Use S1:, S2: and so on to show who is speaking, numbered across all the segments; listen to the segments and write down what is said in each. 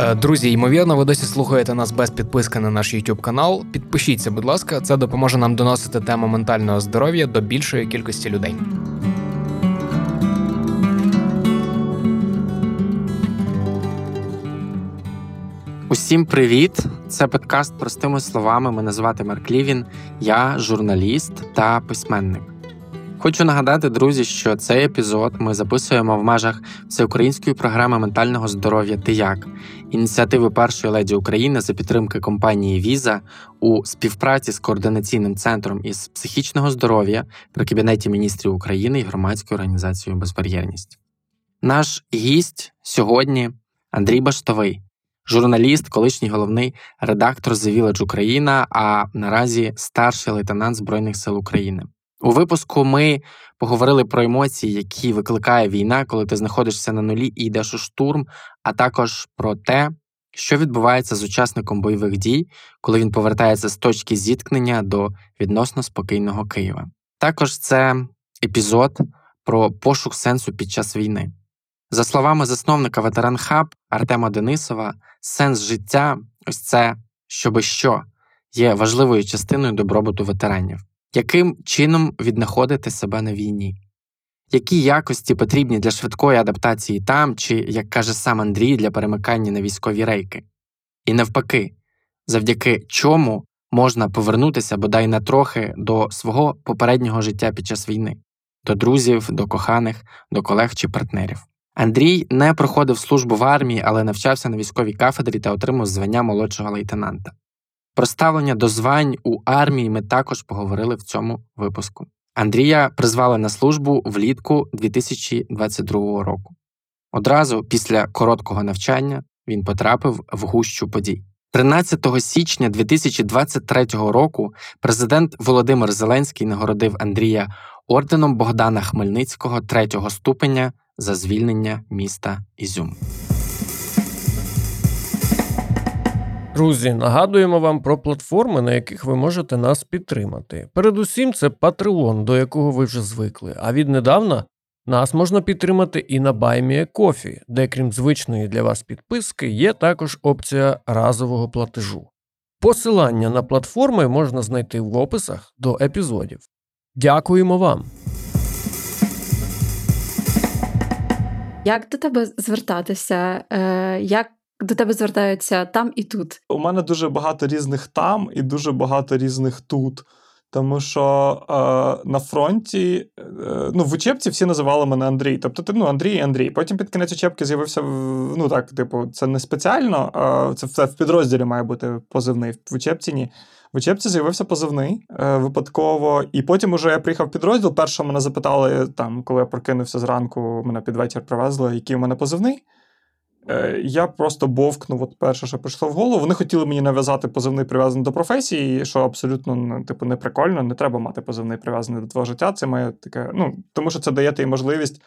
S1: Е, друзі, ймовірно, ви досі слухаєте нас без підписки на наш YouTube канал. Підпишіться, будь ласка, це допоможе нам доносити тему ментального здоров'я до більшої кількості людей.
S2: Усім привіт! Це подкаст простими словами. Мене звати Марк Лівін, я журналіст та письменник. Хочу нагадати, друзі, що цей епізод ми записуємо в межах всеукраїнської програми ментального здоров'я «Ти як?» ініціативи першої леді України за підтримки компанії Віза у співпраці з координаційним центром із психічного здоров'я при кабінеті міністрів України і громадською організацією Безбар'єрність. Наш гість сьогодні Андрій Баштовий, журналіст, колишній головний редактор The Village Україна, а наразі старший лейтенант Збройних сил України. У випуску ми поговорили про емоції, які викликає війна, коли ти знаходишся на нулі і йдеш у штурм, а також про те, що відбувається з учасником бойових дій, коли він повертається з точки зіткнення до відносно спокійного Києва. Також це епізод про пошук сенсу під час війни. За словами засновника ветеран Хаб Артема Денисова, сенс життя ось це щоби що є важливою частиною добробуту ветеранів яким чином віднаходити себе на війні, які якості потрібні для швидкої адаптації там, чи, як каже сам Андрій, для перемикання на військові рейки, і навпаки, завдяки чому можна повернутися бодай на трохи до свого попереднього життя під час війни, до друзів, до коханих, до колег чи партнерів. Андрій не проходив службу в армії, але навчався на військовій кафедрі та отримав звання молодшого лейтенанта. Про ставлення до звань у армії ми також поговорили в цьому випуску. Андрія призвали на службу влітку 2022 року. Одразу після короткого навчання він потрапив в гущу подій. 13 січня 2023 року президент Володимир Зеленський нагородив Андрія орденом Богдана Хмельницького третього ступеня за звільнення міста Ізюм.
S3: Друзі, нагадуємо вам про платформи, на яких ви можете нас підтримати. Передусім, це Patreon, до якого ви вже звикли. А віднедавна нас можна підтримати і на BuyMeACoffee, де, крім звичної для вас підписки, є також опція разового платежу. Посилання на платформи можна знайти в описах до епізодів. Дякуємо вам!
S4: Як до тебе звертатися? Е, Як до тебе звертаються там і тут.
S5: У мене дуже багато різних там і дуже багато різних тут. Тому що е, на фронті, е, ну, в учебці всі називали мене Андрій. Тобто, ти ну, Андрій Андрій. Потім під кінець учебки з'явився ну так, типу, це не спеціально, а це все в підрозділі має бути позивний. В учебці ні. В учебці з'явився позивний е, випадково. І потім уже я приїхав в підрозділ. Перше мене запитали, там, коли я прокинувся зранку, мене під вечір привезли, який у мене позивний. Е, я просто бовкнув, от перше, що прийшло в голову. Вони хотіли мені нав'язати позивний прив'язаний до професії, що абсолютно ну, типу, не прикольно, не треба мати позивний прив'язаний до твого життя. Це має таке, ну, тому що це дає тобі можливість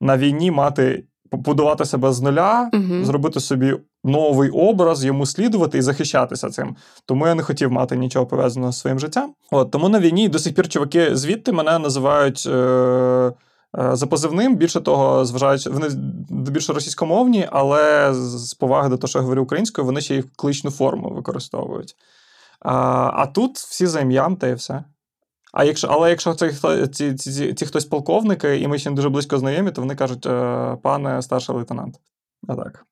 S5: на війні мати, побудувати себе з нуля, uh зробити собі новий образ, йому слідувати і захищатися цим. Тому я не хотів мати нічого пов'язаного з своїм життям. От Тому на війні до сих пір чуваки звідти мене називають. Е, за позивним, більше того, зважаючи, вони більше російськомовні, але з поваги до того, що я говорю українською, вони ще й кличну форму використовують. А а тут всі за ім'ям та і все. А якщо, Але якщо це ці, ці, ці, ці хтось полковники, і ми ще дуже близько знайомі, то вони кажуть, «Е, пане старший лейтенант. А так.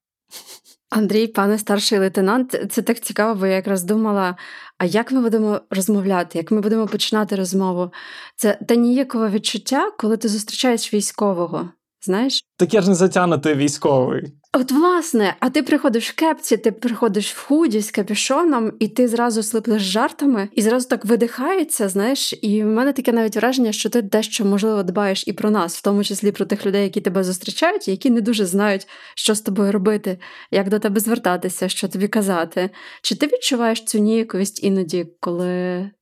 S4: Андрій, пане старший лейтенант, це так цікаво, бо я якраз думала, а як ми будемо розмовляти, як ми будемо починати розмову? Це те ніякове відчуття, коли ти зустрічаєш військового. Знаєш?
S5: Так я ж не затягнутий військовий.
S4: От, власне, а ти приходиш в кепці, ти приходиш в худі з капюшоном, і ти зразу слиплеш жартами, і зразу так видихається, знаєш. І в мене таке навіть враження, що ти дещо можливо дбаєш і про нас, в тому числі про тих людей, які тебе зустрічають, які не дуже знають, що з тобою робити, як до тебе звертатися, що тобі казати. Чи ти відчуваєш цю ніяковість іноді, коли.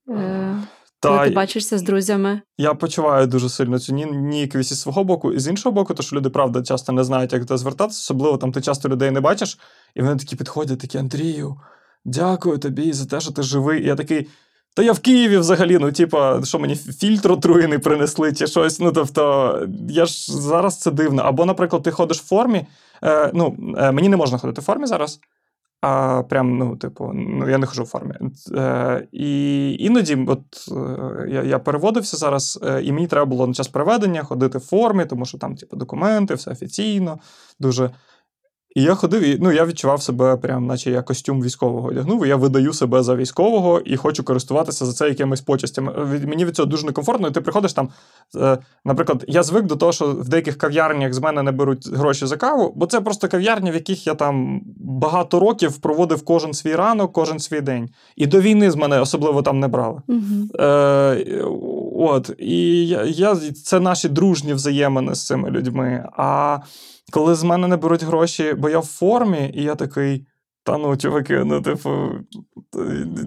S4: Е... Та, Коли ти бачишся з друзями.
S5: Я почуваю дуже сильно цю ніяковість із свого боку, і з іншого боку, то що люди, правда, часто не знають, як до звертатися, особливо там ти часто людей не бачиш, і вони такі підходять, такі Андрію, дякую тобі за те, що ти живий. І я такий. Та я в Києві взагалі, ну, типа, що мені фільтр отруєний принесли, чи щось. Ну, тобто, я ж зараз це дивно. Або, наприклад, ти ходиш в формі. Е, Ну, е, мені не можна ходити в формі зараз. А прям, ну, типу, ну, я не хожу в формі. Е, І іноді, от е, я я переводився зараз, е, і мені треба було на час переведення ходити в формі, тому що там, типу, документи, все офіційно, дуже. І я ходив, і ну, я відчував себе, прям, наче я костюм військового одягнув, і я видаю себе за військового і хочу користуватися за це якимись почастями. Мені від цього дуже некомфортно, і ти приходиш там. Е, наприклад, я звик до того, що в деяких кав'ярнях з мене не беруть гроші за каву, бо це просто кав'ярні, в яких я там багато років проводив кожен свій ранок, кожен свій день. І до війни з мене особливо там не брали.
S4: Угу.
S5: Е, От, І я, я, це наші дружні взаємини з цими людьми. А коли з мене не беруть гроші, бо я в формі, і я такий. Та ну, чуваки, ну, типу,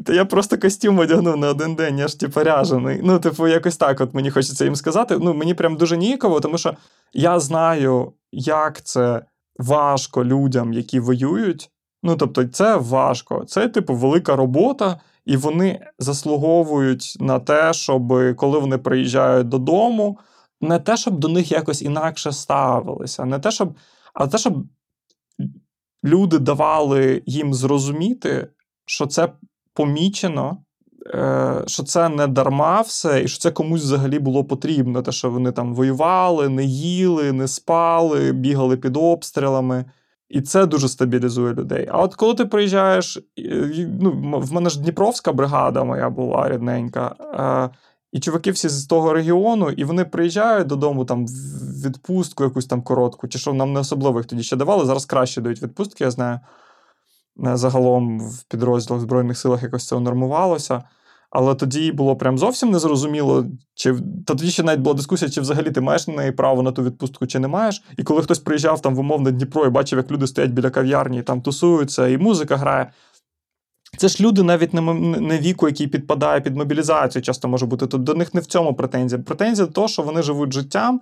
S5: та я просто костюм одягнув на один день, я ж типу ряжений. Ну, типу, якось так от мені хочеться їм сказати. Ну, мені прям дуже ніяково, тому що я знаю, як це важко людям, які воюють. Ну, тобто, це важко. Це, типу, велика робота, і вони заслуговують на те, щоб коли вони приїжджають додому не те, щоб до них якось інакше ставилися, не те, щоб, а те, щоб люди давали їм зрозуміти, що це помічено, е, що це не дарма все, і що це комусь взагалі було потрібно. Те, що вони там воювали, не їли, не спали, бігали під обстрілами. І це дуже стабілізує людей. А от коли ти приїжджаєш, ну, в мене ж Дніпровська бригада моя була рідненька. Е, і чуваки всі з того регіону, і вони приїжджають додому там в відпустку якусь там коротку, чи що нам не особливо їх тоді ще давали. Зараз краще дають відпустки, я знаю. Е, загалом в підрозділах Збройних силах якось це унормувалося. Але тоді було прям зовсім незрозуміло, чи та тоді ще навіть була дискусія, чи взагалі ти маєш на неї право на ту відпустку, чи не маєш. І коли хтось приїжджав там в умовне Дніпро і бачив, як люди стоять біля кав'ярні, і там тусуються, і музика грає. Це ж люди навіть не, не віку, який підпадає під мобілізацію, часто може бути. Тут до них не в цьому претензія. Претензія до того, що вони живуть життям,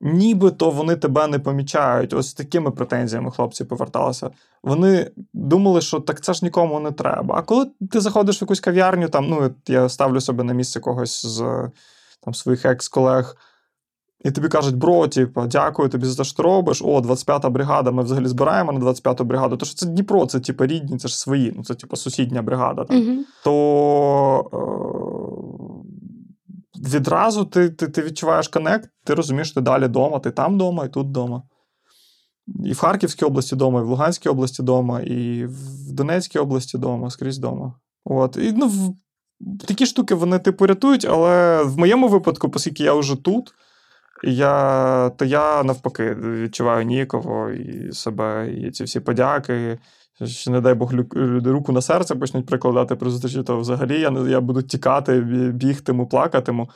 S5: нібито вони тебе не помічають. Ось з такими претензіями хлопці поверталися. Вони думали, що так це ж нікому не треба. А коли ти заходиш в якусь кав'ярню, там, ну, я ставлю себе на місце когось з там, своїх екс-колег. І тобі кажуть, бро, типу, дякую тобі за те, що ти робиш. О, 25-та бригада, ми взагалі збираємо на 25-ту бригаду. То що це Дніпро, це типу, рідні, це ж свої, ну це типу сусідня бригада. Там.
S4: Угу.
S5: То е- відразу ти ти, ти відчуваєш connect, ти розумієш, ти далі вдома, ти там вдома, і тут вдома. І в Харківській області вдома, і в Луганській області вдома, і в Донецькій області вдома, скрізь вдома. От. І ну, такі штуки вони типу рятують, але в моєму випадку, оскільки я вже тут я, то я навпаки відчуваю ніяково і себе, і ці всі подяки. Що, не дай Бог, люди руку на серце почнуть прикладати при зустрічі, то взагалі я я буду тікати, бігтиму, плакатиму.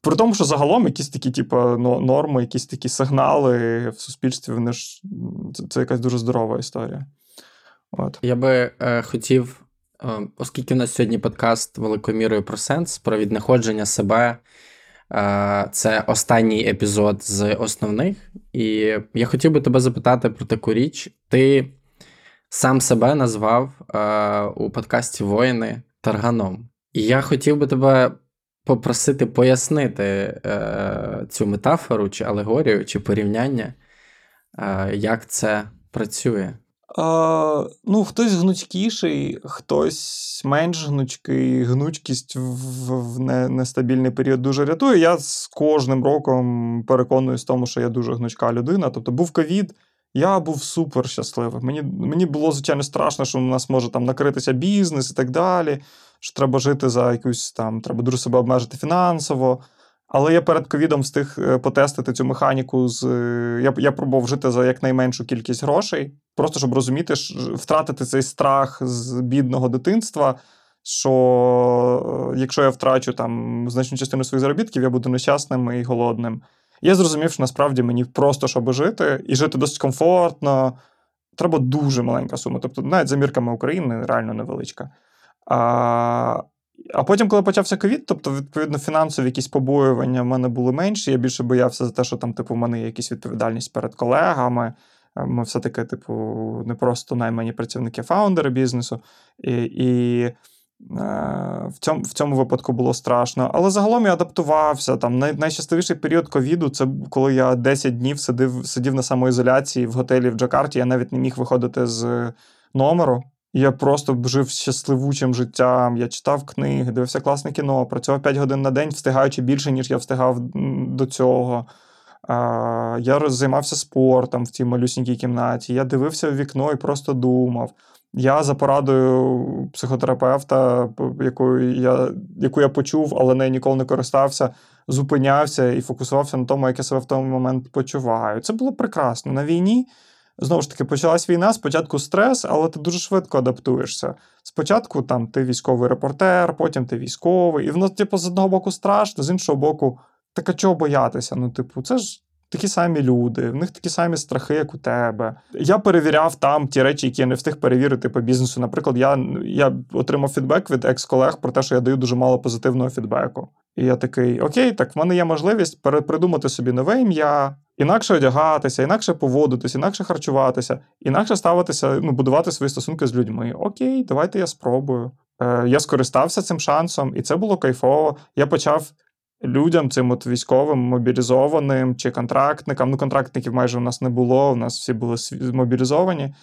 S5: При тому, що загалом якісь такі, типу, норми, якісь такі сигнали в суспільстві, вони ж це, якась дуже здорова історія. От.
S2: Я би е, хотів, е, оскільки в нас сьогодні подкаст великою мірою про сенс, про віднаходження себе. Це останній епізод з основних. І я хотів би тебе запитати про таку річ. Ти сам себе назвав у подкасті Воїни Тарганом. І я хотів би тебе попросити пояснити е, цю метафору, чи алегорію, чи порівняння, як це працює.
S5: А, Ну, хтось гнучкіший, хтось менш гнучкий, гнучкість в, в нестабільний період дуже рятує. Я з кожним роком переконуюсь в тому, що я дуже гнучка людина. Тобто, був ковід, я був супер щасливий. Мені мені було, звичайно, страшно, що у нас може там накритися бізнес і так далі. Що треба жити за якусь там, треба дуже себе обмежити фінансово. Але я перед ковідом встиг е, потестити цю механіку. з е, Я я пробував жити за якнайменшу кількість грошей, просто щоб розуміти, втратити цей страх з бідного дитинства. Що е, якщо я втрачу там значну частину своїх заробітків, я буду нещасним і голодним. Я зрозумів, що насправді мені просто щоб жити, і жити досить комфортно. Треба дуже маленька сума. Тобто, навіть за мірками України реально невеличка. А а потім, коли почався ковід, тобто, відповідно, фінансові якісь побоювання в мене були менші. Я більше боявся за те, що там, типу, в мене є якась відповідальність перед колегами. Е, ми все-таки, типу, не просто наймані працівники фаундери бізнесу. І і в цьому в цьому випадку було страшно. Але загалом я адаптувався. Там най, Найщасливіший період ковіду це коли я 10 днів сидів сидів на самоізоляції в готелі в Джакарті. Я навіть не міг виходити з номеру. Я просто жив щасливучим життям, я читав книги, дивився класне кіно, працював 5 годин на день, встигаючи більше, ніж я встигав до цього. Я займався спортом в цій малюсінькій кімнаті. Я дивився в вікно і просто думав. Я за порадою психотерапевта, яку я яку я почув, але нею ніколи не користався, зупинявся і фокусувався на тому, як я себе в той момент почуваю. Це було прекрасно. На війні знову ж таки почалась війна. Спочатку стрес, але ти дуже швидко адаптуєшся. Спочатку там ти військовий репортер, потім ти військовий, і воно, типу, з одного боку страшно, з іншого боку, так а чого боятися? Ну, типу, це ж такі самі люди, в них такі самі страхи, як у тебе. Я перевіряв там ті речі, які я не встиг перевірити по бізнесу. Наприклад, я я отримав фідбек від екс-колег про те, що я даю дуже мало позитивного фідбеку. І я такий: Окей, так в мене є можливість перепридумати собі нове ім'я, інакше одягатися, інакше поводитися, інакше харчуватися, інакше ставитися, ну, будувати свої стосунки з людьми. Окей, давайте я спробую. Е, Я скористався цим шансом, і це було кайфово. Я почав людям, цим от військовим, мобілізованим чи контрактникам. Ну, контрактників майже у нас не було, у нас всі були мобілізовані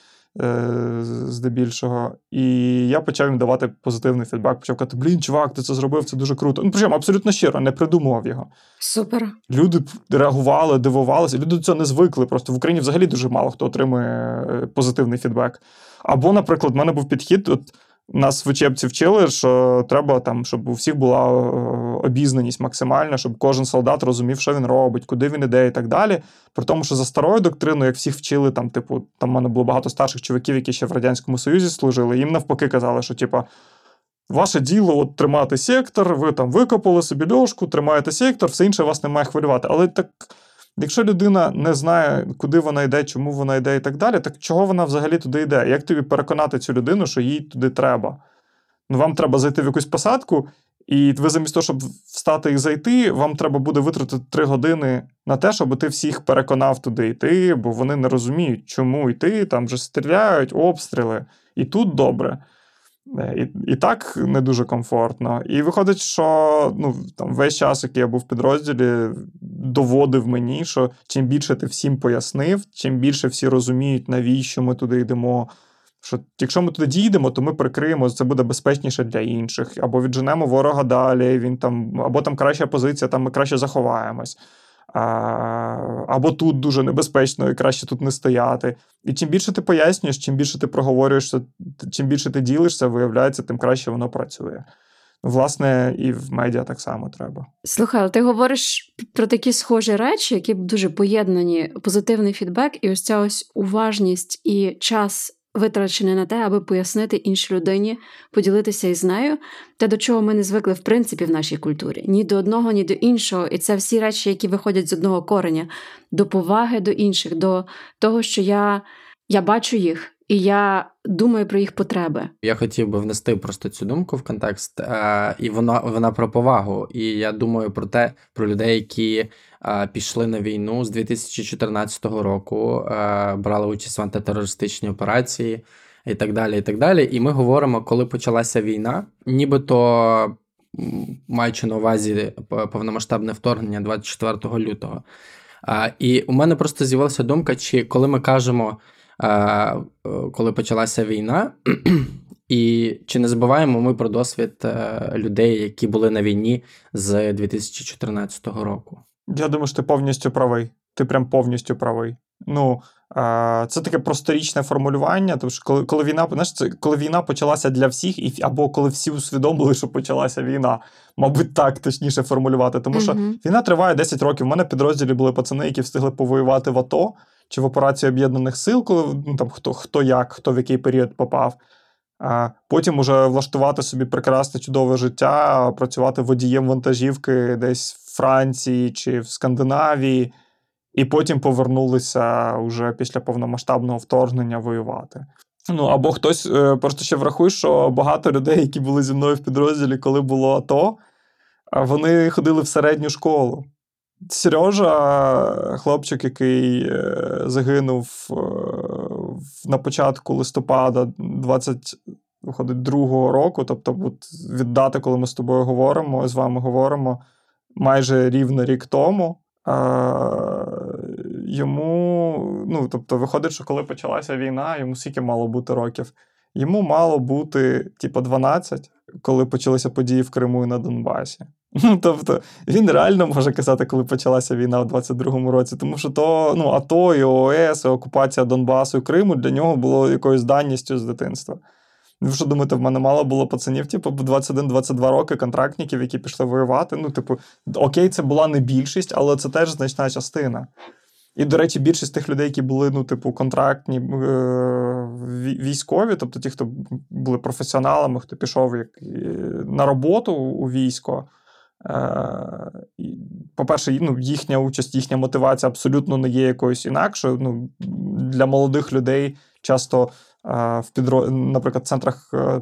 S5: е, здебільшого. І я почав їм давати позитивний фідбек. Почав казати, блін, чувак, ти це зробив, це дуже круто. Ну, причому абсолютно щиро, не придумував його.
S4: Супер.
S5: Люди реагували, дивувалися. Люди до цього не звикли. Просто в Україні взагалі дуже мало хто отримує е, позитивний фідбек. Або, наприклад, в мене був підхід. от нас в учебці вчили, що треба там, щоб у всіх була е, обізнаність максимальна, щоб кожен солдат розумів, що він робить, куди він іде, і так далі. При тому, що за старою доктриною, як всіх вчили, там, типу, там в мене було багато старших чуваків, які ще в Радянському Союзі служили, їм навпаки казали, що типу, ваше діло от тримати сектор, ви там викопали собі льошку, тримаєте сектор, все інше вас не має хвилювати. Але так. Якщо людина не знає, куди вона йде, чому вона йде і так далі, так чого вона взагалі туди йде? Як тобі переконати цю людину, що їй туди треба? Ну, Вам треба зайти в якусь посадку, і ви замість того, щоб встати і зайти, вам треба буде витратити три години на те, щоб ти всіх переконав туди йти, бо вони не розуміють, чому йти, там вже стріляють, обстріли. І тут добре. Е, і і так не дуже комфортно. І виходить, що ну, там весь час, який я був в підрозділі, доводив мені, що чим більше ти всім пояснив, чим більше всі розуміють, навіщо ми туди йдемо. Що якщо ми туди дійдемо, то ми прикриємо, це буде безпечніше для інших, або відженемо ворога далі, він там, або там краща позиція, там ми краще заховаємось. Або тут дуже небезпечно і краще тут не стояти. І чим більше ти пояснюєш, чим більше ти проговорюєшся, чим більше ти ділишся, виявляється, тим краще воно працює. Власне, і в медіа так само треба.
S4: Слухай, але ти говориш про такі схожі речі, які дуже поєднані: позитивний фідбек, і ось ця ось уважність і час витрачене на те, аби пояснити іншій людині, поділитися із нею, те, до чого ми не звикли в принципі в нашій культурі. Ні до одного, ні до іншого. І це всі речі, які виходять з одного кореня, до поваги до інших, до того, що я, я бачу їх. І я думаю про їх потреби.
S2: Я хотів би внести просто цю думку в контекст, е, і вона вона про повагу. І я думаю про те, про людей, які пішли на війну з 2014 року, брали участь в антитерористичній операції і так далі. І так далі. І ми говоримо, коли почалася війна, нібито маючи на увазі повномасштабне вторгнення 24 лютого. І у мене просто з'явилася думка, чи коли ми кажемо, коли почалася війна. І чи не забуваємо ми про досвід е, людей, які були на війні з 2014 року?
S5: Я думаю, що ти повністю правий. Ти прям повністю правий. Ну, це таке просторічне формулювання. Тому що коли коли війна знаєш, це коли війна почалася для всіх, і або коли всі усвідомили, що почалася війна, мабуть, так точніше формулювати. Тому що mm-hmm. війна триває 10 років. У мене в підрозділі були пацани, які встигли повоювати в АТО чи в операції Об'єднаних Сил, коли ну, там хто хто як, хто в який період попав. Потім уже влаштувати собі прекрасне чудове життя, працювати водієм вантажівки десь в Франції чи в Скандинавії, і потім повернулися вже після повномасштабного вторгнення воювати. Ну або хтось е, просто ще врахує, що багато людей, які були зі мною в підрозділі, коли було АТО, вони ходили в середню школу. Сережа, хлопчик, який е, загинув е, на початку листопада 22-го року, тобто від дати, коли ми з тобою говоримо, з вами говоримо, майже рівно рік тому. А, Йому, ну, тобто, виходить, що коли почалася війна, йому скільки мало бути років. Йому мало бути, типу, 12, коли почалися події в Криму і на Донбасі. Ну, тобто, він реально може казати, коли почалася війна у 22-му році, тому що то ну, АТО, і ООС, і окупація Донбасу і Криму для нього було якоюсь даністю з дитинства. Ви що думаєте, в мене мало було пацанів, типу, 21-22 роки контрактників, які пішли воювати. Ну, типу, окей, це була не більшість, але це теж значна частина. І, до речі, більшість тих людей, які були, ну, типу, контрактні е- військові, тобто ті, хто були професіоналами, хто пішов як, на роботу у військо. Е- по-перше, ну, їхня участь, їхня мотивація абсолютно не є якоюсь інакшою. Ну, Для молодих людей часто в підро... наприклад, центрах е,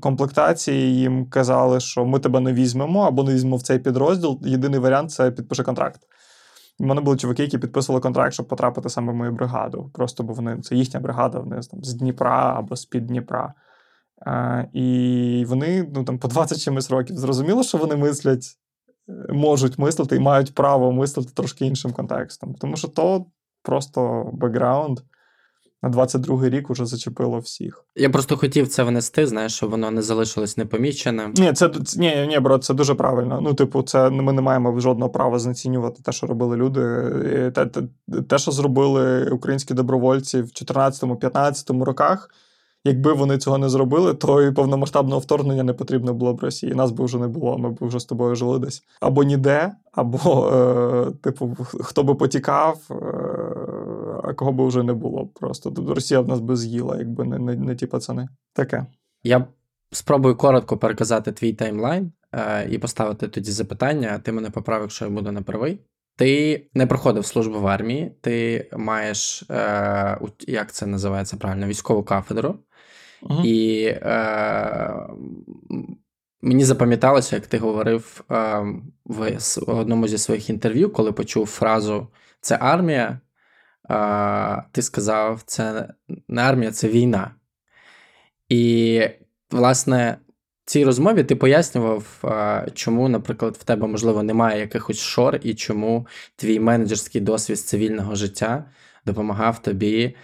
S5: комплектації їм казали, що ми тебе не візьмемо або не візьмемо в цей підрозділ. Єдиний варіант це підпиши контракт. У мене були чуваки, які підписували контракт, щоб потрапити саме в мою бригаду. Просто бо вони це їхня бригада, вони там з Дніпра або з-під Дніпра. А, І вони ну, там по 20 чимось років зрозуміло, що вони мислять, е, можуть мислити і мають право мислити трошки іншим контекстом. Тому що то просто бекграунд на 22-й рік уже зачепило всіх.
S2: Я просто хотів це внести, знаєш, щоб воно не залишилось непоміченим.
S5: Ні, це ні, ні, bro, це дуже правильно. Ну, типу, це ми не маємо жодного права знецінювати те, що робили люди. Те, те, те що зробили українські добровольці в 14-15 роках. Якби вони цього не зробили, то і повномасштабного вторгнення не потрібно було б Росії. Нас би вже не було. Ми б вже з тобою жили десь або ніде, або, е, типу, хто би потікав. Е, кого би вже не було. Просто тобто Росія б нас би з'їла, якби не, не, не ті пацани. Таке.
S2: Я спробую коротко переказати твій таймлайн е, і поставити тоді запитання. Ти мене поправ, якщо я буду неправий. Ти не проходив службу в армії, ти маєш, е, як це називається правильно, військову кафедру. uh І е, мені запам'яталося, як ти говорив е, в одному зі своїх інтерв'ю, коли почув фразу Це армія, ти сказав, це не армія, це війна. І, власне, в цій розмові ти пояснював, чому, наприклад, в тебе, можливо, немає якихось шор, і чому твій менеджерський досвід цивільного життя допомагав тобі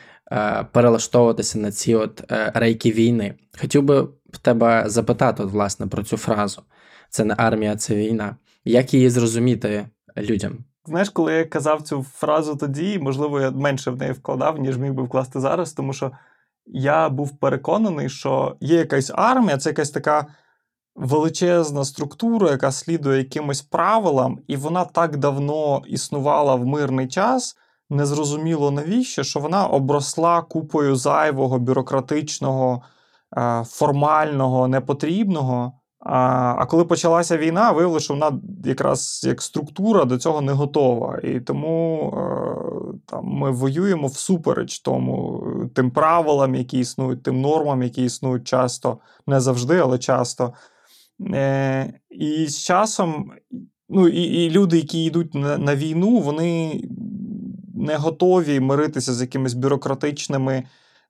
S2: перелаштовуватися на ці от е, рейки війни. Хотів би в тебе запитати, от, власне, про цю фразу: це не армія, це війна. Як її зрозуміти людям?
S5: Знаєш, коли я казав цю фразу тоді, можливо, я менше в неї вкладав, ніж міг би вкласти зараз, тому що я був переконаний, що є якась армія, це якась така величезна структура, яка слідує якимось правилам, і вона так давно існувала в мирний час. Незрозуміло навіщо, що вона обросла купою зайвого, бюрократичного, е, формального, непотрібного. А коли почалася війна, виявилося, що вона якраз як структура до цього не готова. І тому е, там ми воюємо всупереч тому тим правилам, які існують, тим нормам, які існують часто, не завжди, але часто. Е, І з часом, ну і і люди, які йдуть на, на війну, вони не готові миритися з якимись бюрократичними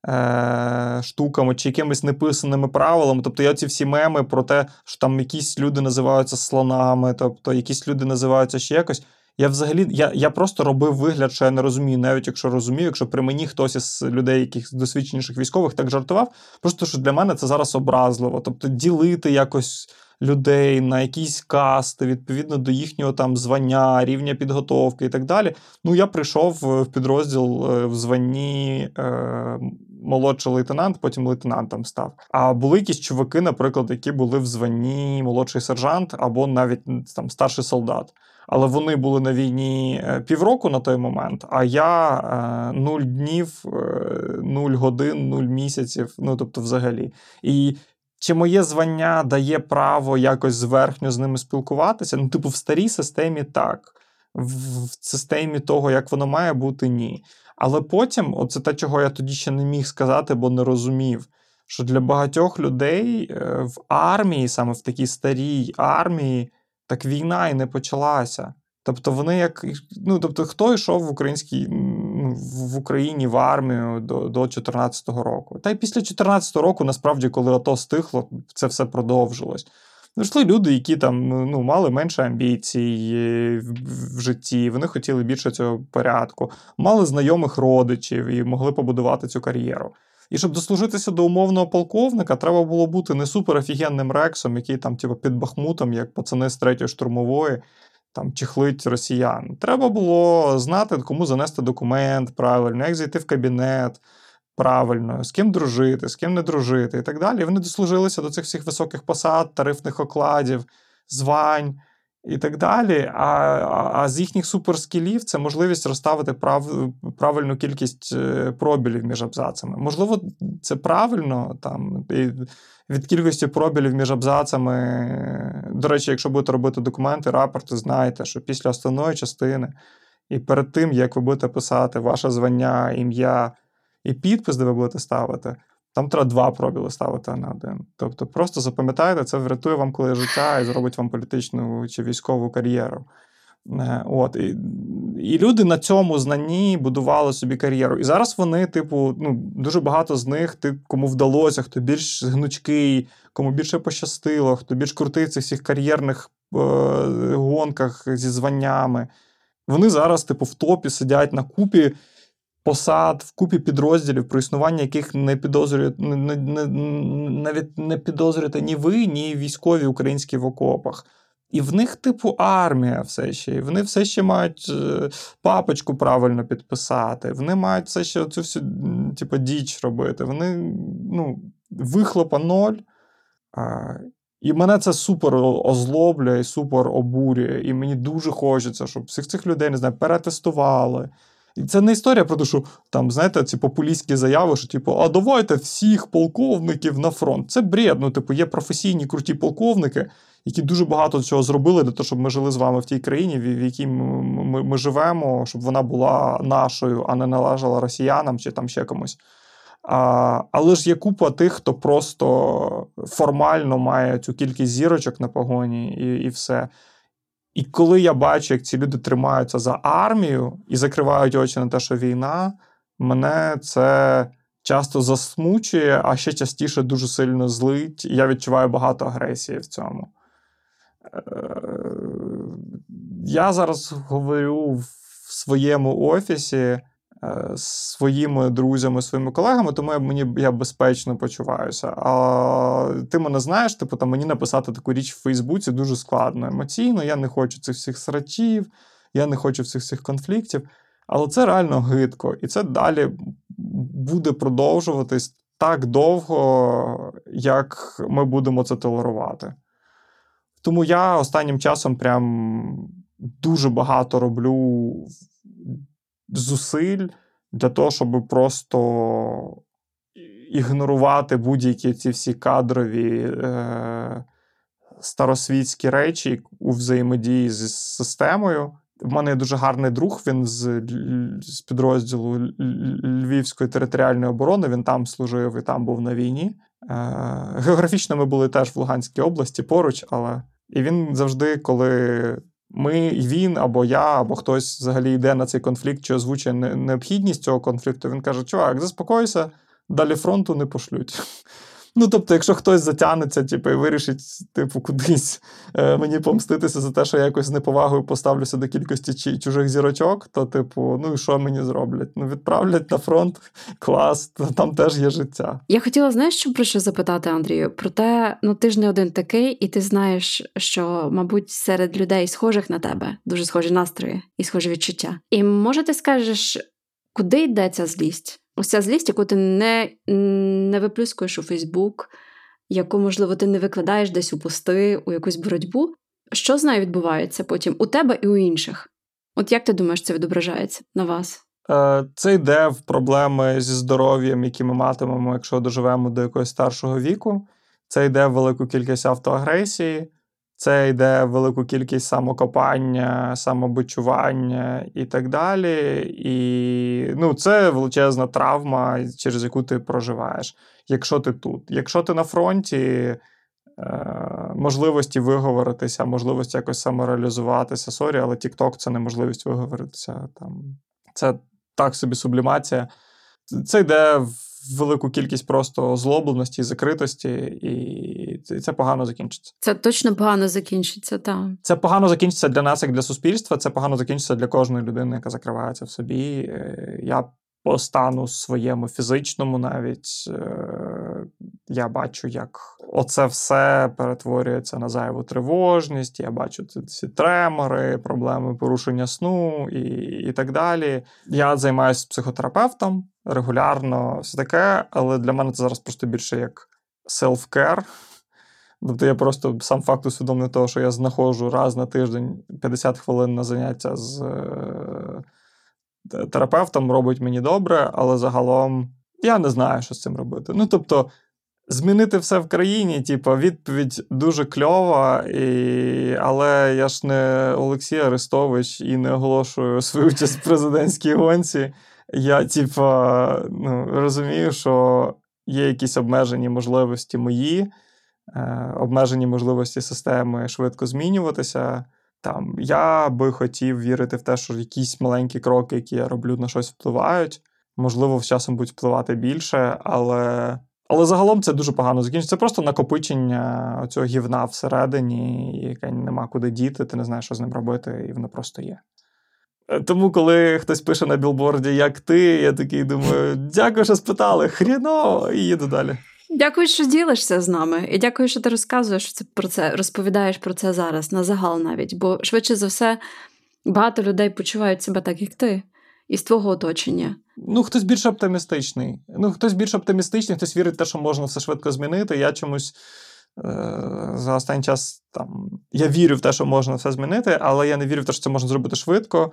S5: е, штуками чи якимись неписаними правилами. Тобто я ці всі меми про те, що там якісь люди називаються слонами, тобто якісь люди називаються ще якось. Я взагалі я я просто робив вигляд, що я не розумію, навіть якщо розумію, якщо при мені хтось із людей, яких досвідченіших військових так жартував, просто що для мене це зараз образливо. Тобто ділити якось людей на якісь касти відповідно до їхнього там звання, рівня підготовки і так далі. Ну я прийшов в підрозділ е, в званні. Е, молодший лейтенант, потім лейтенантом став. А були якісь чуваки, наприклад, які були в званні молодший сержант або навіть там старший солдат. Але вони були на війні е, півроку на той момент, а я е, нуль днів, е, нуль годин, нуль місяців. Ну тобто, взагалі. І чи моє звання дає право якось зверхньо з ними спілкуватися? Ну, типу, в старій системі так, в системі того, як воно має бути, ні. Але потім, оце те, чого я тоді ще не міг сказати, бо не розумів, що для багатьох людей е, в армії, саме в такій старій армії, так війна і не почалася. Тобто вони як. Ну, тобто, хто йшов в українській в Україні в армію до до 2014 року? Та й після 2014 року, насправді, коли АТО стихло, це все продовжилось. Знайшли люди, які там ну, мали менше амбіцій е, в житті, вони хотіли більше цього порядку, мали знайомих родичів і могли побудувати цю кар'єру. І щоб дослужитися до умовного полковника, треба було бути не суперофігенним рексом, який там, типу, під Бахмутом, як пацани з третьої штурмової, там чихлить росіян. Треба було знати, кому занести документ правильно, як зайти в кабінет правильно, з ким дружити, з ким не дружити і так далі. І вони дослужилися до цих всіх високих посад, тарифних окладів, звань і так далі. А а, з їхніх суперскілів це можливість розставити прав, правильну кількість е, пробілів між абзацами. Можливо, це правильно там. І від кількості пробілів між абзацами. До речі, якщо будете робити документи, рапорти, знаєте, що після основної частини, і перед тим, як ви будете писати ваше звання, ім'я і підпис, де ви будете ставити, там треба два пробіли ставити а не один. Тобто, просто запам'ятайте, це врятує вам коли життя і зробить вам політичну чи військову кар'єру. Е, от, І і люди на цьому знанні будували собі кар'єру. І зараз вони, типу, ну, дуже багато з них, ти, кому вдалося, хто більш гнучкий, кому більше пощастило, хто більш крутий в цих всіх кар'єрних е- гонках зі званнями. Вони зараз, типу, в топі сидять на купі посад, в купі підрозділів, про існування яких не підозрюєте, не, не, навіть не підозрюєте ні ви, ні військові українські в окопах. І в них, типу, армія все ще. І вони все ще мають е, папочку правильно підписати. Вони мають все ще цю всю, типу, діч робити. Вони ну, вихлопа ноль. І мене це супер озлоблює і супер обурює. І мені дуже хочеться, щоб всіх цих людей не знаю, перетестували. І це не історія про те, що там, знаєте, ці популістські заяви, що типу, а давайте всіх полковників на фронт. Це бред. Ну, типу, є професійні круті полковники, які дуже багато цього зробили для того, щоб ми жили з вами в тій країні, в якій ми, ми, живемо, щоб вона була нашою, а не належала росіянам чи там ще комусь. А, Але ж є купа тих, хто просто формально має цю кількість зірочок на погоні, і, і все. І коли я бачу, як ці люди тримаються за армію і закривають очі на те, що війна, мене це часто засмучує, а ще частіше дуже сильно злить. Я відчуваю багато агресії в цьому. Е, я зараз говорю в своєму офісі. Е, своїми друзями, своїми колегами, тому я мені я безпечно почуваюся. А ти мене знаєш, типу там мені написати таку річ в Фейсбуці дуже складно емоційно. Я не хочу цих всіх срачів, я не хочу всіх цих конфліктів. Але це реально гидко, і це далі буде продовжуватись так довго, як ми будемо це толерувати. Тому я останнім часом прям дуже багато роблю зусиль для того, щоб просто ігнорувати будь-які ці всі кадрові е, старосвітські речі у взаємодії з системою. В мене є дуже гарний друг. Він з з підрозділу Львівської територіальної оборони. Він там служив і там був на війні. Е, Географічно ми були теж в Луганській області поруч, але і він завжди, коли ми, він або я, або хтось взагалі йде на цей конфлікт чи озвучує необхідність цього конфлікту. Він каже: Чувак, заспокойся, далі фронту не пошлють. Ну, тобто, якщо хтось затягнеться, типу, і вирішить, типу, кудись е, мені помститися за те, що я якось неповагою поставлюся до кількості чужих зірочок, то, типу, ну і що мені зроблять? Ну, відправлять на фронт, клас, там теж є життя.
S4: Я хотіла, знаєш, що про що запитати, Андрію? Проте, ну ти ж не один такий, і ти знаєш, що, мабуть, серед людей, схожих на тебе, дуже схожі настрої і схожі відчуття. І може, ти скажеш, куди йде ця злість? Ось ця злість, яку ти не не виплюскуєш у Фейсбук, яку, можливо, ти не викладаєш десь у пости, у якусь боротьбу. Що з нею відбувається потім у тебе і у інших? От як ти думаєш, це відображається на вас?
S5: Е, це йде в проблеми зі здоров'ям, які ми матимемо, якщо доживемо до якогось старшого віку. Це йде в велику кількість автоагресії, це йде велику кількість самокопання, самобичування і так далі. І ну, це величезна травма, через яку ти проживаєш, якщо ти тут. Якщо ти на фронті, е, можливості виговоритися, можливості якось самореалізуватися. Sorry, але TikTok – це неможливість виговоритися. Там. Це так собі сублімація. Це йде в велику кількість просто злобленості, закритості, і це погано закінчиться.
S4: Це точно погано закінчиться. так.
S5: Це погано закінчиться для нас, як для суспільства. Це погано закінчиться для кожної людини, яка закривається в собі. Е, я по стану своєму фізичному навіть я бачу, як оце все перетворюється на зайву тривожність. Я бачу ці тремори, проблеми порушення сну і, і так далі. Я займаюся психотерапевтом регулярно, все таке, але для мене це зараз просто більше як селф-кер. Тобто я просто сам факт усвідомлюю того, що я знаходжу раз на тиждень 50 хвилин на заняття з е, терапевтом, робить мені добре, але загалом я не знаю, що з цим робити. Ну, тобто, змінити все в країні, типу, відповідь дуже кльова, і... але я ж не Олексій Арестович і не оголошую свою участь в президентській гонці. Я, типу, ну, розумію, що є якісь обмежені можливості мої. Е, обмежені можливості системи швидко змінюватися. Там Я би хотів вірити в те, що якісь маленькі кроки, які я роблю, на щось впливають. Можливо, з часом будуть впливати більше, але але загалом це дуже погано закінчиться. Це просто накопичення цього гівна всередині, яке нема куди діти, ти не знаєш, що з ним робити, і воно просто є. Е, тому, коли хтось пише на білборді, як ти, я такий думаю, дякую, що спитали, хріно, і їду далі.
S4: Дякую, що ділишся з нами, і дякую, що ти розказуєш це про це, розповідаєш про це зараз на загал навіть. Бо швидше за все багато людей почувають себе так, як ти, із твого оточення.
S5: Ну, хтось більш оптимістичний. Ну, хтось більш оптимістичний, хтось вірить в те, що можна все швидко змінити. Я чомусь е- за останній час там я вірю в те, що можна все змінити, але я не вірю в те, що це можна зробити швидко.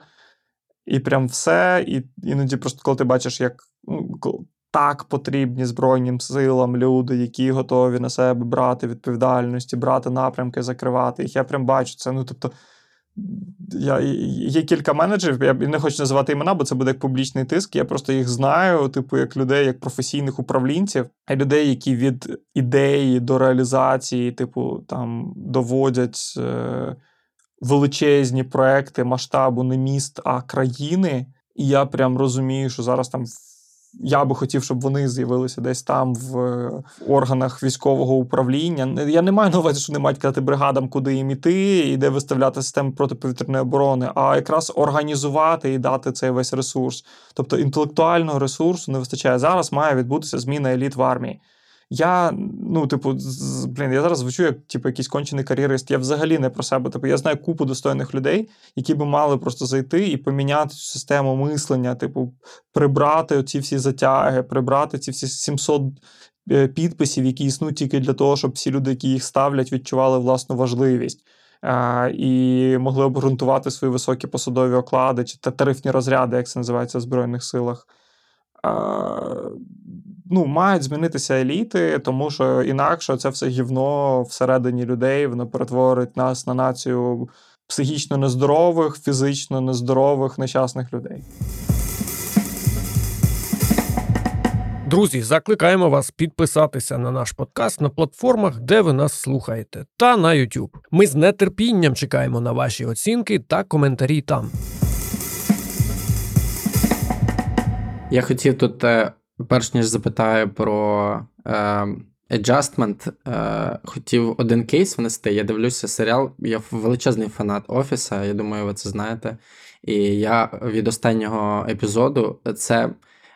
S5: І прям все. І іноді просто коли ти бачиш, як ну, так потрібні Збройним силам люди, які готові на себе брати відповідальності, брати напрямки, закривати їх. Я прям бачу це. Ну, тобто, я, Є кілька менеджерів, я не хочу називати імена, бо це буде як публічний тиск. Я просто їх знаю, типу, як людей, як професійних управлінців, людей, які від ідеї до реалізації, типу, там доводять е, величезні проекти масштабу не міст, а країни. І я прям розумію, що зараз там я би хотів, щоб вони з'явилися десь там в органах військового управління. Я не маю на увазі, що не мають казати бригадам, куди їм іти, і де виставляти систему протиповітряної оборони, а якраз організувати і дати цей весь ресурс. Тобто інтелектуального ресурсу не вистачає. Зараз має відбутися зміна еліт в армії. Я, ну, типу, блін, я зараз звучу як типу, якийсь кончений кар'єрист. Я взагалі не про себе. Типу, я знаю купу достойних людей, які би мали просто зайти і поміняти цю систему мислення, типу, прибрати оці всі затяги, прибрати ці всі 700 е, підписів, які існують тільки для того, щоб всі люди, які їх ставлять, відчували власну важливість. І могли обґрунтувати свої високі посадові оклади чи тарифні розряди, як це називається в Збройних силах. Ну, мають змінитися еліти, тому що інакше це все гівно всередині людей, воно перетворить нас на націю психічно нездорових, фізично нездорових, нещасних людей.
S3: Друзі, закликаємо вас підписатися на наш подкаст на платформах, де ви нас слухаєте, та на YouTube. Ми з нетерпінням чекаємо на ваші оцінки та коментарі там.
S2: Я хотів тут е, перш ніж запитаю про е, adjustment, е, хотів один кейс внести. Я дивлюся серіал. Я величезний фанат офіса. Я думаю, ви це знаєте. І я від останнього епізоду це.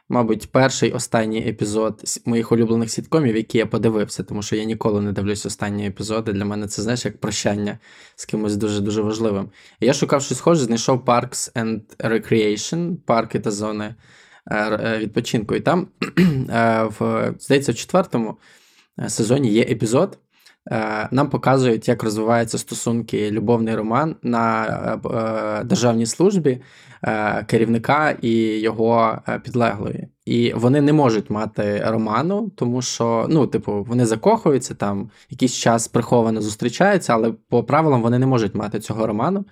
S2: Мабуть, перший останній епізод моїх улюблених сіткомів, які я подивився, тому що я ніколи не дивлюсь останні епізоди. Для мене це знаєш як прощання з кимось дуже дуже важливим. Я шукав щось схоже, знайшов Parks and Recreation, парки та зони відпочинку. І там, е, в, здається, в четвертому сезоні є епізод. Нам показують, як розвиваються стосунки любовний роман на державній службі керівника і його підлеглої. І вони не можуть мати роману, тому що, ну, типу, вони закохуються там, якийсь час приховано зустрічаються, але по правилам вони не можуть мати цього роману.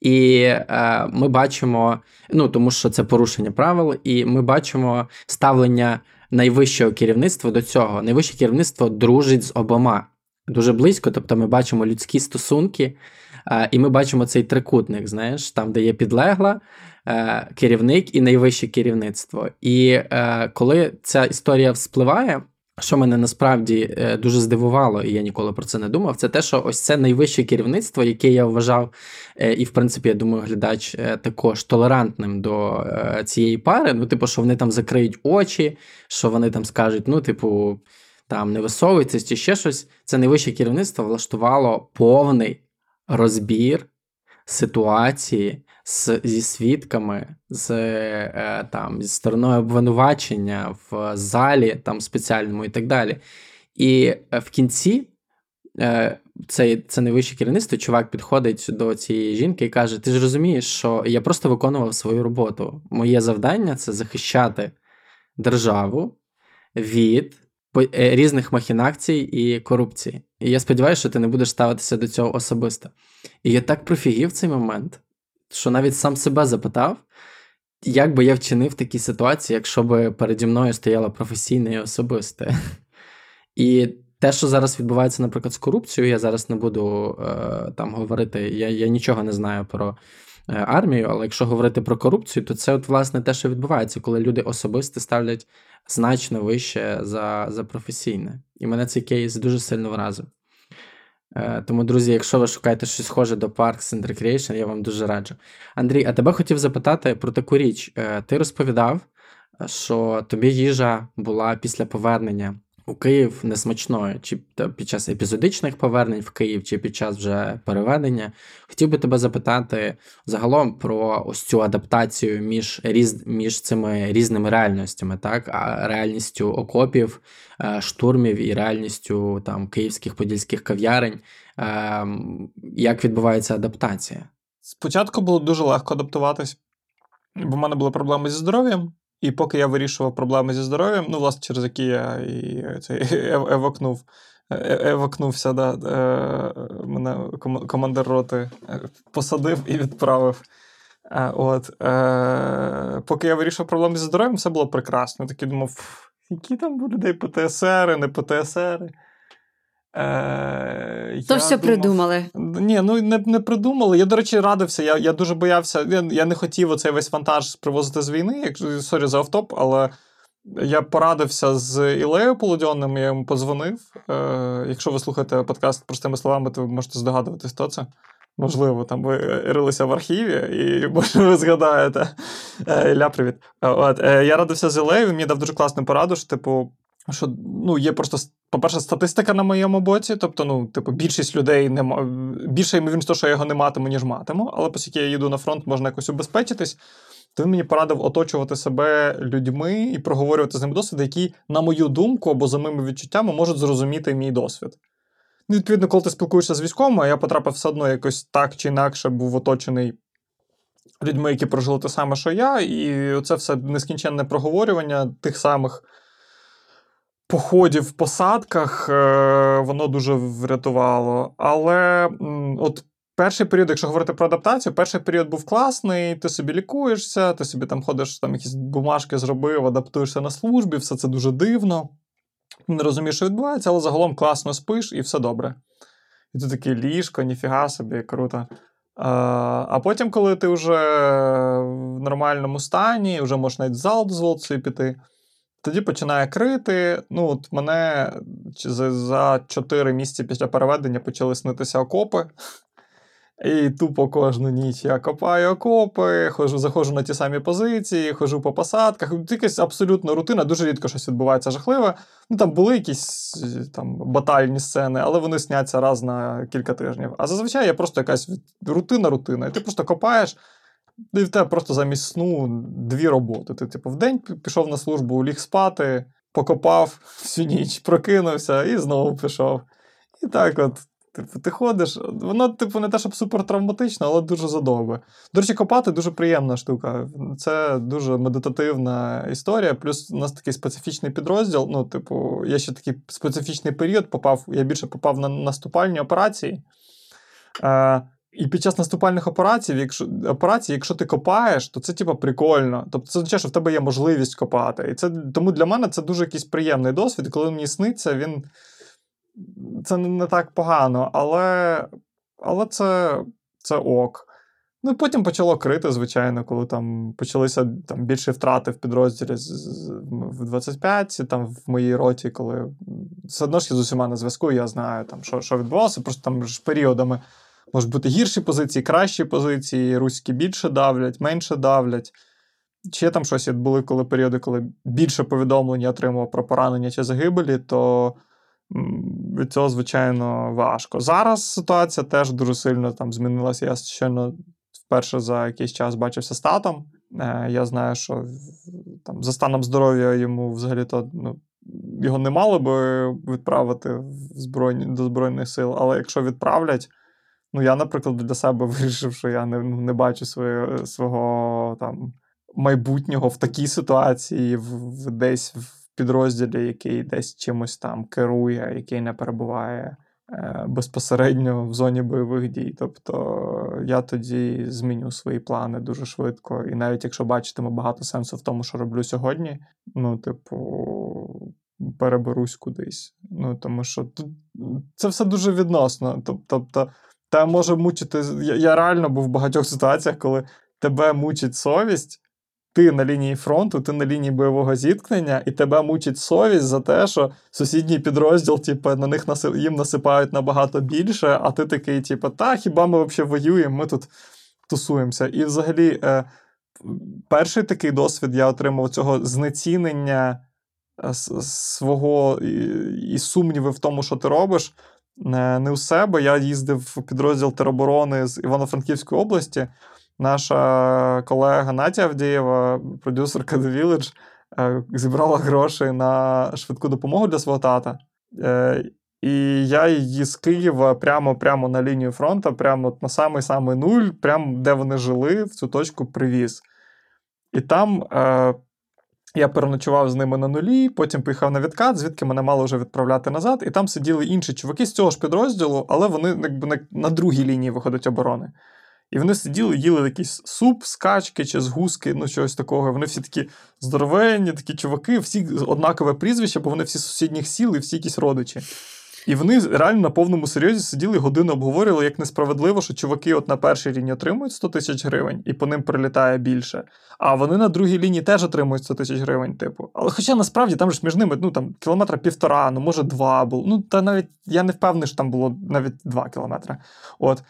S2: І е, ми бачимо, ну тому що це порушення правил, і ми бачимо ставлення найвищого керівництва до цього. Найвище керівництво дружить з обома дуже близько. Тобто, ми бачимо людські стосунки, е, і ми бачимо цей трикутник, знаєш, там, де є підлегла. Е, керівник і найвище керівництво. І е, коли ця історія вспливає, Що мене насправді е, дуже здивувало, і я ніколи про це не думав, це те, що ось це найвище керівництво, яке я вважав, е, і в принципі, я думаю, глядач е, також толерантним до цієї пари. Ну, типу, що вони там закриють очі, що вони там скажуть, ну, типу, там не висовується чи ще щось. Це найвище керівництво влаштувало повний розбір ситуації з, зі свідками, з е, там, зі стороною обвинувачення в залі там спеціальному і так далі. І е, в кінці е, це, це найвище керівництво, чувак підходить до цієї жінки і каже: Ти ж розумієш, що я просто виконував свою роботу. Моє завдання це захищати державу від. Е, різних махінацій і корупції. І я сподіваюся, що ти не будеш ставитися до цього особисто. І я так профігів цей момент, що навіть сам себе запитав, як би я вчинив в такій ситуації, якщо б переді мною стояло професійне і особисте. І те, що зараз відбувається, наприклад, з корупцією, я зараз не буду е, там говорити, я я нічого не знаю про е, армію, але якщо говорити про корупцію, то це, от, власне, те, що відбувається, коли люди особисто ставлять значно вище за, за професійне. І мене цей кейс дуже сильно вразив. Е, тому, друзі, якщо ви шукаєте щось схоже до Parks and Recreation, я вам дуже раджу. Андрій, а тебе хотів запитати про таку річ. Е, ти розповідав, що тобі їжа була після повернення у Київ несмачною, чи під час епізодичних повернень в Київ, чи під час вже переведення. Хотів би тебе запитати загалом про ось цю адаптацію між різ, між цими різними реальностями, так? А реальністю окопів, е, штурмів і реальністю там київських подільських кав'ярень. Ем, як відбувається адаптація?
S5: Спочатку було дуже легко адаптуватись, бо в мене були проблеми зі здоров'ям. І поки я вирішував проблеми зі здоров'ям, ну, власне, через які я і цей евакнув, евакнувся, да, е, мене командир роти е, посадив і відправив. Е, от, Поки я вирішував проблеми зі здоров'ям, все було прекрасно. Я такий думав, які там людей ПТСР, не ПТСР.
S4: Е, То все думав, придумали.
S5: Ні, ну не не придумали. Я, до речі, радився. Я я дуже боявся. Я я не хотів оцей весь вантаж привозити з війни, як sorry за офтоп, але я порадився з Ілею Полудьонним, я йому подзвонив. Е, Якщо ви слухаєте подкаст простими словами, то ви можете здогадуватись, хто це. Можливо, там ви рилися в архіві, і може ви згадаєте. Е, Ілля, привіт. От, е, Я радився з Ілею, він мені дав дуже класну пораду, що, типу, що ну, є просто, по-перше, статистика на моєму боці. Тобто, ну, типу, більшість людей не більше ймовірність, що я його не матиму, ніж матиму. Але оскільки я їду на фронт, можна якось убезпечитись. То він мені порадив оточувати себе людьми і проговорювати з ними досвід, які, на мою думку, або за моїми відчуттями можуть зрозуміти мій досвід. Ну, Відповідно, коли ти спілкуєшся з військовими, а я потрапив все одно якось так чи інакше був оточений людьми, які прожили те саме, що я, і це все нескінченне проговорювання тих самих походів в посадках е, воно дуже врятувало. Але от перший період, якщо говорити про адаптацію, перший період був класний, ти собі лікуєшся, ти собі там ходиш, там якісь бумажки зробив, адаптуєшся на службі, все це дуже дивно. Не розумієш, що відбувається, але загалом класно спиш і все добре. І ти такий ліжко, ніфіга собі, круто. А потім, коли ти вже в нормальному стані, вже можеш навіть в зал дозволити собі піти. Тоді починає крити. Ну, от мене за 4 місяці після переведення почали снитися окопи. І тупо кожну ніч я копаю окопи, хожу, заходжу на ті самі позиції, хожу по посадках. Якась абсолютно рутина, дуже рідко щось відбувається жахливе. Ну там були якісь там батальні сцени, але вони сняться раз на кілька тижнів. А зазвичай є просто якась рутина-рутина. І ти просто копаєш. І в тебе просто замість сну дві роботи. Ти, типу, в день пішов на службу, ліг спати, покопав всю ніч, прокинувся і знову пішов. І так от. Типу, ти ходиш, воно, типу, не те, щоб супер травматично, але дуже задовго. До речі, копати дуже приємна штука. Це дуже медитативна історія. Плюс у нас такий специфічний підрозділ. Ну, типу, я ще такий специфічний період попав, я більше попав на наступальні операції. Е, і під час наступальних операцій, якщо операцій, якщо ти копаєш, то це типу, прикольно. Тобто це означає, що в тебе є можливість копати. І це тому для мене це дуже якийсь приємний досвід. Коли мені сниться, він це не так погано, але але це це ок. Ну, і потім почало крити, звичайно, коли там почалися там, більші втрати в підрозділі в 25, там в моїй роті, коли все одно ж я з усіма на зв'язку, я знаю, там, що що відбувалося. Просто там ж періодами можуть бути гірші позиції, кращі позиції, руські більше давлять, менше давлять. Ще там щось були коли періоди, коли більше повідомлень я отримував про поранення чи загибелі, то від цього, звичайно, важко. Зараз ситуація теж дуже сильно там змінилася. Я щойно вперше за якийсь час бачився з татом. Е, я знаю, що там за станом здоров'я йому взагалі-то ну, його не мало би відправити в збройні, до Збройних сил, але якщо відправлять, ну я, наприклад, для себе вирішив, що я не не бачу своє, свого там майбутнього в такій ситуації, в, десь в підрозділі, який десь чимось там керує, який не перебуває е, безпосередньо в зоні бойових дій. Тобто я тоді зміню свої плани дуже швидко. І навіть якщо бачитиму багато сенсу в тому, що роблю сьогодні, ну, типу. Переберусь кудись. Ну, тому що це все дуже відносно. Тобто, те може мучити. Я, я реально був в багатьох ситуаціях, коли тебе мучить совість, ти на лінії фронту, ти на лінії бойового зіткнення, і тебе мучить совість за те, що сусідній підрозділ, типу, на них насип... їм насипають набагато більше, а ти такий, типу, та хіба ми взагалі воюємо? Ми тут тусуємося. І взагалі, е, перший такий досвід я отримав цього знецінення е, свого і, і сумніви в тому, що ти робиш. Не, у себе. Я їздив в підрозділ тероборони з Івано-Франківської області наша колега Натя Авдієва, продюсерка The Village, е, зібрала гроші на швидку допомогу для свого тата. Е, і я її з Києва прямо прямо на лінію фронту, прямо на самий самий нуль, прямо де вони жили, в цю точку привіз. І там е, я переночував з ними на нулі, потім поїхав на відкат, звідки мене мало вже відправляти назад. І там сиділи інші чуваки з цього ж підрозділу, але вони якби на, на другій лінії виходить оборони. І вони сиділи, їли якийсь суп з качки чи з гуски, ну чогось такого. Вони всі такі здоровенні, такі чуваки, всі однакове прізвище, бо вони всі з сусідніх сіл і всі якісь родичі. І вони реально на повному серйозі сиділи годину обговорювали, як несправедливо, що чуваки от на першій лінії отримують 100 тисяч гривень, і по ним прилітає більше. А вони на другій лінії теж отримують 100 тисяч гривень, типу. Але хоча насправді там ж між ними ну там кілометра півтора, ну може два було. Ну та навіть я не впевнений, що там було навіть два кілометри. От.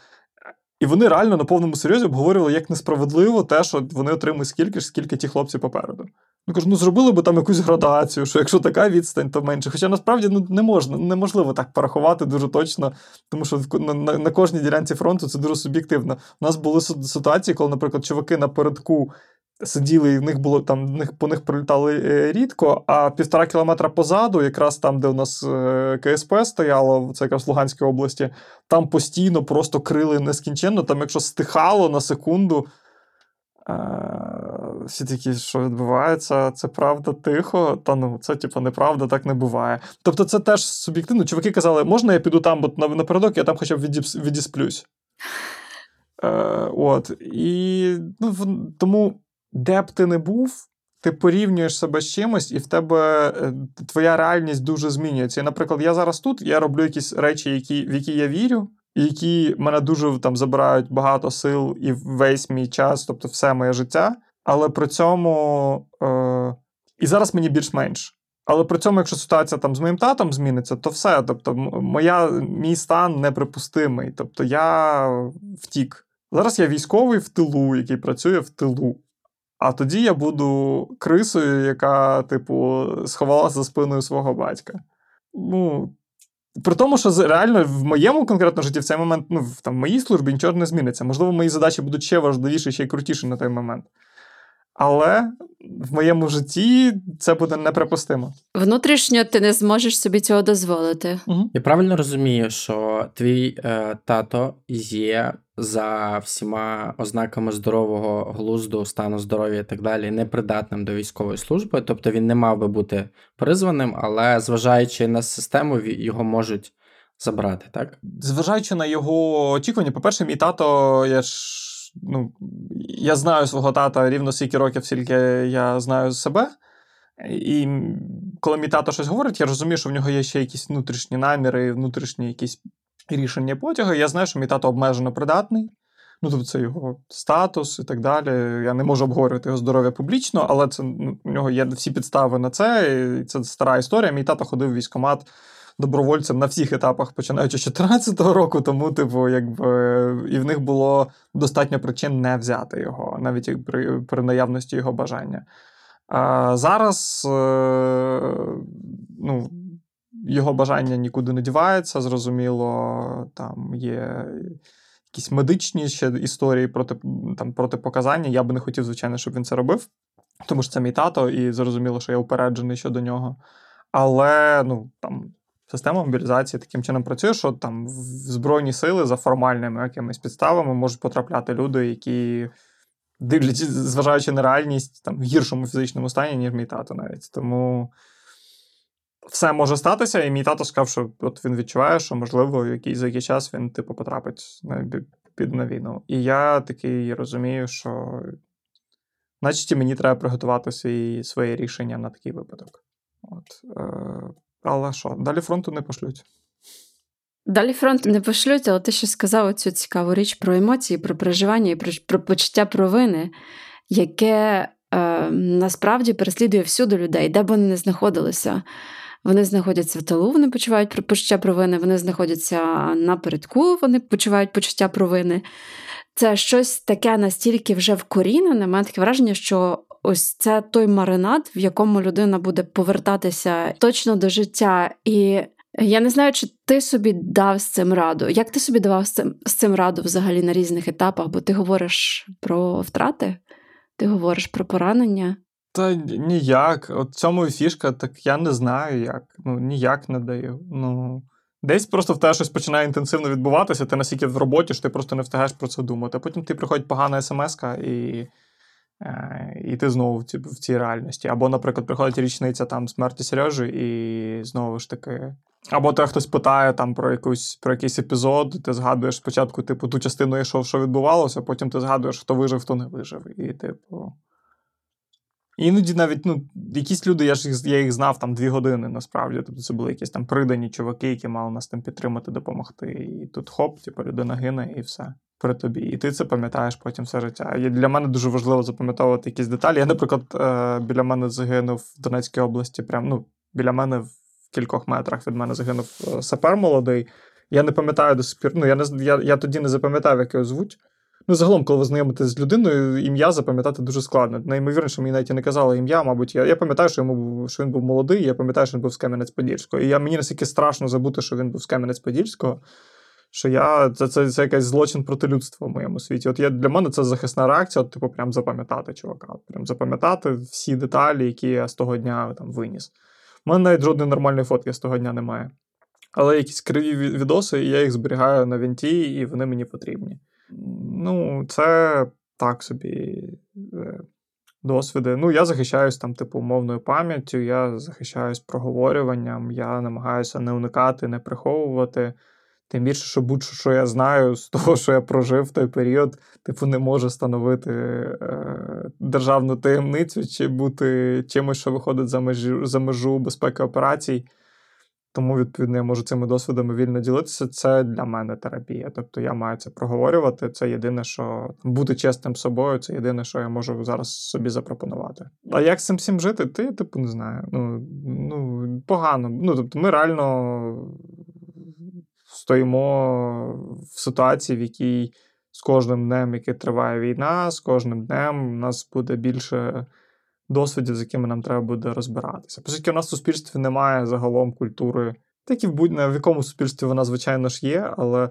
S5: І вони реально на повному серйозі обговорювали, як несправедливо те, що вони отримують скільки ж, скільки ті хлопці попереду. Ну кажу, ну зробили би там якусь градацію, що якщо така відстань, то менше. Хоча насправді ну, не можна, неможливо так порахувати дуже точно, тому що на, на, на кожній ділянці фронту це дуже суб'єктивно. У нас були ситуації, коли, наприклад, чуваки напередку сиділи, і в них було там них, по них прилітали е, рідко, а півтора кілометра позаду, якраз там, де у нас е, КСП стояло, це якраз в Луганській області, там постійно просто крили нескінченно. Там, якщо стихало на секунду. Е, всі такі, що відбувається, це правда тихо, та ну, це, типу, неправда, так не буває. Тобто, це теж суб'єктивно. Чуваки казали, можна я піду там, бо напередок я там хоча б відісплюсь. Е, От. І ну, тому де б ти не був, ти порівнюєш себе з чимось, і в тебе е, твоя реальність дуже змінюється. І, наприклад, я зараз тут, я роблю якісь речі, які, в які я вірю, які мене дуже там забирають багато сил і весь мій час, тобто все моє життя. Але при цьому е, і зараз мені більш-менш. Але при цьому, якщо ситуація там з моїм татом зміниться, то все. Тобто, моя, мій стан неприпустимий. Тобто я втік. Зараз я військовий в тилу, який працює в тилу. А тоді я буду крисою, яка, типу, сховалася за спиною свого батька. Ну, При тому, що реально в моєму конкретно житті в цей момент, ну, в моїй службі нічого не зміниться. Можливо, мої задачі будуть ще важливіші, ще й крутіші на той момент. Але в моєму житті це буде неприпустимо.
S4: Внутрішньо ти не зможеш собі цього дозволити.
S2: Угу. Я правильно розумію, що твій е, тато є за всіма ознаками здорового глузду, стану здоров'я і так далі, непридатним до військової служби. Тобто він не мав би бути призваним, але зважаючи на систему, його можуть забрати, так?
S5: Зважаючи на його очікування, по-перше, мій тато, я ж ну, я знаю свого тата рівно стільки років, скільки я знаю себе. І коли мій тато щось говорить, я розумію, що в нього є ще якісь внутрішні наміри, внутрішні якісь рішення потяги. Я знаю, що мій тато обмежено придатний. Ну, тобто це його статус і так далі. Я не можу обговорювати його здоров'я публічно, але це ну, у нього є всі підстави на це. і Це стара історія. Мій тато ходив в військкомат добровольцем на всіх етапах, починаючи з 2014 року, тому, типу, якби і в них було достатньо причин не взяти його, навіть при, при наявності його бажання. А Зараз е, ну, його бажання нікуди не дівається, зрозуміло, там є. Якісь медичні ще історії проти там, протипоказання. Я би не хотів, звичайно, щоб він це робив, тому що це мій тато, і зрозуміло, що я упереджений щодо нього. Але ну, там, система мобілізації таким чином працює, що там в Збройні сили за формальними якимись підставами можуть потрапляти люди, які дивлячись, зважаючи на реальність, там в гіршому фізичному стані, ніж мій тато навіть. Тому все може статися, і мій тато сказав, що от він відчуває, що, можливо, який, за який час він, типу, потрапить на, під на війну. І я такий розумію, що, значить, мені треба приготувати свій, своє рішення на такий випадок. От, е, Але що, далі фронту не пошлють.
S4: Далі фронт не пошлють, але ти ще сказав цю цікаву річ про емоції, про переживання і про, про почуття провини, яке е, насправді переслідує всюди людей, де б вони не знаходилися. Вони знаходяться в тилу, вони почувають почуття провини, вони знаходяться напередку, вони почувають почуття провини. Це щось таке настільки вже вкорінене, мене таке враження, що ось це той маринад, в якому людина буде повертатися точно до життя. І я не знаю, чи ти собі дав з цим раду. Як ти собі давав з цим, з цим раду взагалі на різних етапах? Бо ти говориш про втрати, ти говориш про поранення.
S5: Та ніяк. От цьому і фішка, так я не знаю як. Ну, ніяк не даю. Ну, Десь просто в тебе щось починає інтенсивно відбуватися, ти настільки в роботі, що ти просто не встигаєш про це думати. А потім ти приходить погана смс і і ти знову в цій, в цій реальності. Або, наприклад, приходить річниця там смерті Сережі, і знову ж таки. Або тебе хтось питає там про якусь про якийсь епізод, ти згадуєш спочатку, типу, ту частину, що, що відбувалося, потім ти згадуєш, хто вижив, хто не вижив. І, типу. Іноді навіть ну, якісь люди, я ж я їх знав там дві години насправді. Тобто це були якісь там придані чуваки, які мали нас там підтримати, допомогти. І тут хоп, типу, людина гине, і все при тобі. І ти це пам'ятаєш потім все життя. І для мене дуже важливо запам'ятовувати якісь деталі. Я, наприклад, е, біля мене загинув в Донецькій області, прям ну, біля мене в кількох метрах від мене загинув е, сапер молодий. Я не пам'ятаю до сих пір. Ну, я не я, я тоді не запам'ятав, як його звуть. Ну, загалом, коли ви знайомитесь з людиною, ім'я запам'ятати дуже складно. Найімовірніше, мені навіть і не казали ім'я, мабуть, я я пам'ятаю, що йому що він був молодий, я пам'ятаю, що він був з Кам'янець-Подільського. І я, мені настільки страшно забути, що він був з Кам'янець-Подільського, що я це це, це якийсь злочин проти людства в моєму світі. От я для мене це захисна реакція, от, типу, прям запам'ятати чувака. Прям запам'ятати всі деталі, які я з того дня там виніс. У мене навіть жодної нормальної фотки з того дня немає. Але якісь криві відоси, і я їх зберігаю на вінті, і вони мені потрібні. Ну, це так собі е, досвіди. Ну, я захищаюсь там, типу, мовною пам'яттю, я захищаюсь проговорюванням, я намагаюся не уникати, не приховувати. Тим більше, що будь-що що я знаю з того, що я прожив в той період, типу, не може становити е, державну таємницю чи бути чимось, що виходить за межу, за межу безпеки операцій. Тому, відповідно, я можу цими досвідами вільно ділитися. Це для мене терапія. Тобто я маю це проговорювати. Це єдине, що бути чесним собою, це єдине, що я можу зараз собі запропонувати. А як з цим всім жити? Ти, типу, не знаю. Ну, ну погано. Ну, тобто, ми реально стоїмо в ситуації, в якій з кожним днем, який триває війна, з кожним днем у нас буде більше досвідів, з якими нам треба буде розбиратися. Оскільки у нас в суспільстві немає загалом культури, так і в будь в якому суспільстві вона, звичайно ж, є, але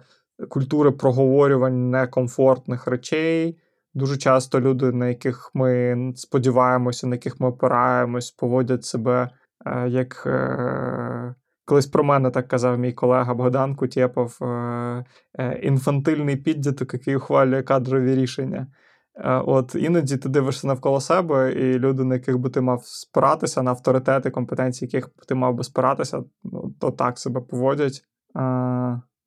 S5: культури проговорювань некомфортних речей. Дуже часто люди, на яких ми сподіваємося, на яких ми опираємось, поводять себе е, як. Колись про мене так казав мій колега Богдан Кутєпов, е, е, інфантильний піддіток, який ухвалює кадрові рішення. Е, от іноді ти дивишся навколо себе, і люди, на яких би ти мав спиратися, на авторитети, компетенції, яких ти мав би спиратися, ну, то так себе поводять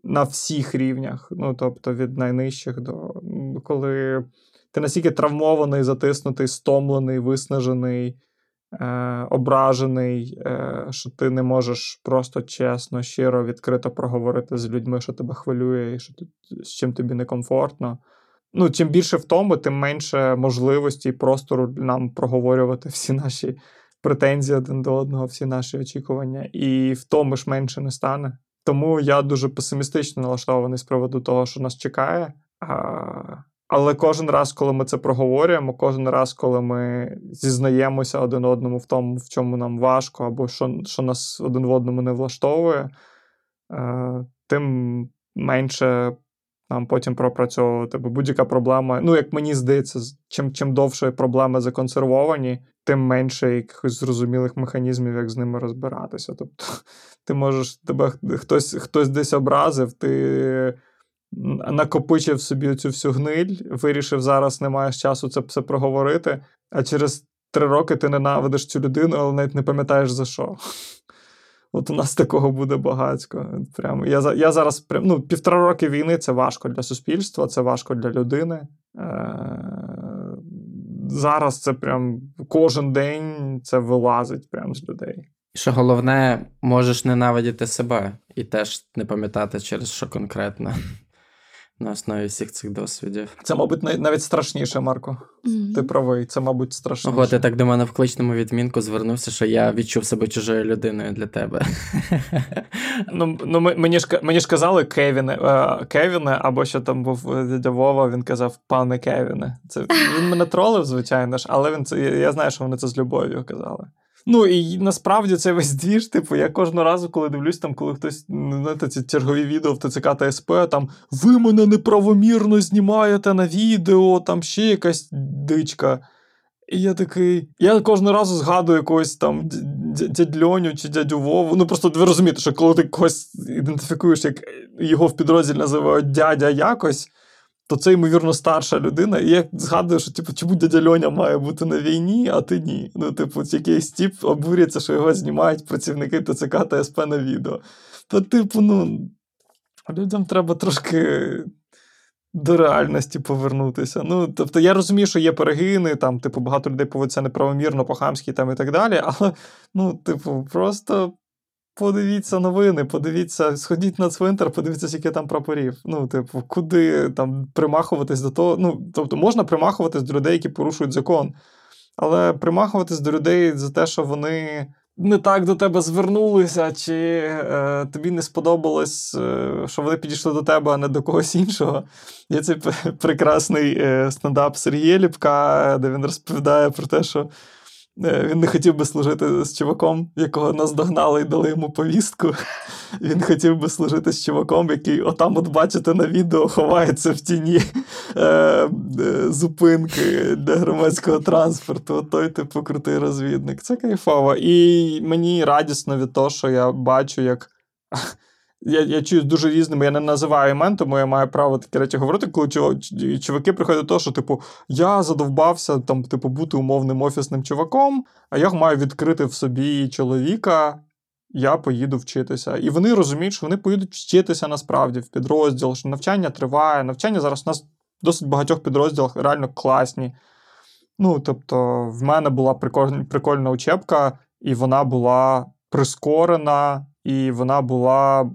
S5: на всіх рівнях. Ну, тобто від найнижчих до коли ти настільки травмований, затиснутий, стомлений, виснажений, е, ображений, е, що ти не можеш просто чесно, щиро, відкрито проговорити з людьми, що тебе хвилює, і що з чим тобі некомфортно ну, чим більше втоми, тим менше можливості і простору нам проговорювати всі наші претензії один до одного, всі наші очікування. І втоми ж менше не стане. Тому я дуже песимістично налаштований з приводу того, що нас чекає. А, Але кожен раз, коли ми це проговорюємо, кожен раз, коли ми зізнаємося один одному в тому, в чому нам важко, або що що нас один в одному не влаштовує, е, тим менше нам потім пропрацьовувати. Бо будь-яка проблема, ну як мені здається, чим чим довше проблеми законсервовані, тим менше якихось зрозумілих механізмів, як з ними розбиратися. Тобто, ти можеш тебе хтось хтось десь образив, ти накопичив собі цю всю гниль, вирішив, зараз не маєш часу це все проговорити, а через три роки ти ненавидиш цю людину, але навіть не пам'ятаєш за що. От у нас такого буде багатько. Прямо я я зараз прям, ну, півтора роки війни це важко для суспільства, це важко для людини. Е- Зараз це прям кожен день це вилазить прямо з людей.
S2: Що головне, можеш ненавидіти себе і теж не пам'ятати через що конкретно на основі всіх цих досвідів.
S5: Це, мабуть, навіть страшніше, Марко. Mm-hmm. Ти правий, це, мабуть, страшніше.
S2: Ого, ти так до мене в кличному відмінку звернувся, що я відчув себе чужою людиною для тебе.
S5: Ну, ну Мені ж мені ж казали Кевіне, е, Кевіне, або що там був е, дядя Вова, він казав пане Кевіне. Це Він мене тролив, звичайно ж, але він це я знаю, що вони це з любов'ю казали. Ну і насправді це весь двіж, типу, я кожного разу, коли дивлюсь, там, коли хтось знаєте, ці чергові відео в ТЦК та СП, там ви мене неправомірно знімаєте на відео, там ще якась дичка. І я такий. Я кожного разу згадую якогось там дядь Льоню чи дядю Вову. Ну просто ви розумієте, що коли ти когось ідентифікуєш, як його в підрозділі називають дядя якось то це, ймовірно, старша людина. І я згадую, що типу, чому дядя Льоня має бути на війні, а ти ні. Ну, типу, якийсь тіп обурюється, що його знімають працівники ТЦК та СП на відео. То, типу, ну, людям треба трошки. До реальності повернутися. Ну, тобто, я розумію, що є перегини, там, типу, багато людей поводяться неправомірно, по-хамськи там і так далі. Але, ну, типу, просто Подивіться новини, подивіться, сходіть на цвинтар, подивіться, скільки там прапорів. Ну, типу, куди там примахуватись до того. Ну, тобто, можна примахуватись до людей, які порушують закон, але примахуватись до людей за те, що вони не так до тебе звернулися, чи е, тобі не сподобалось, е, що вони підійшли до тебе, а не до когось іншого. Є цей прекрасний е, стендап Сергія Ліпка, де він розповідає про те, що. Е, він не хотів би служити з чуваком, якого наздогнали і дали йому повістку. Він хотів би служити з чуваком, який, отам, от бачите, на відео ховається в тіні е, е, зупинки для громадського транспорту. От той, типу, крутий розвідник. Це кайфово. І мені радісно від того, що я бачу, як. Я я чую дуже різними, я не називаю імен, тому я маю право такі речі говорити, коли чуваки приходять до того, що, типу, я задовбався там, типу, бути умовним офісним чуваком, а я маю відкрити в собі чоловіка, я поїду вчитися. І вони розуміють, що вони поїдуть вчитися насправді в підрозділ, що навчання триває. Навчання зараз у нас в досить багатьох підрозділах реально класні. Ну, тобто, в мене була прикольна, прикольна учебка, і вона була прискорена, і вона була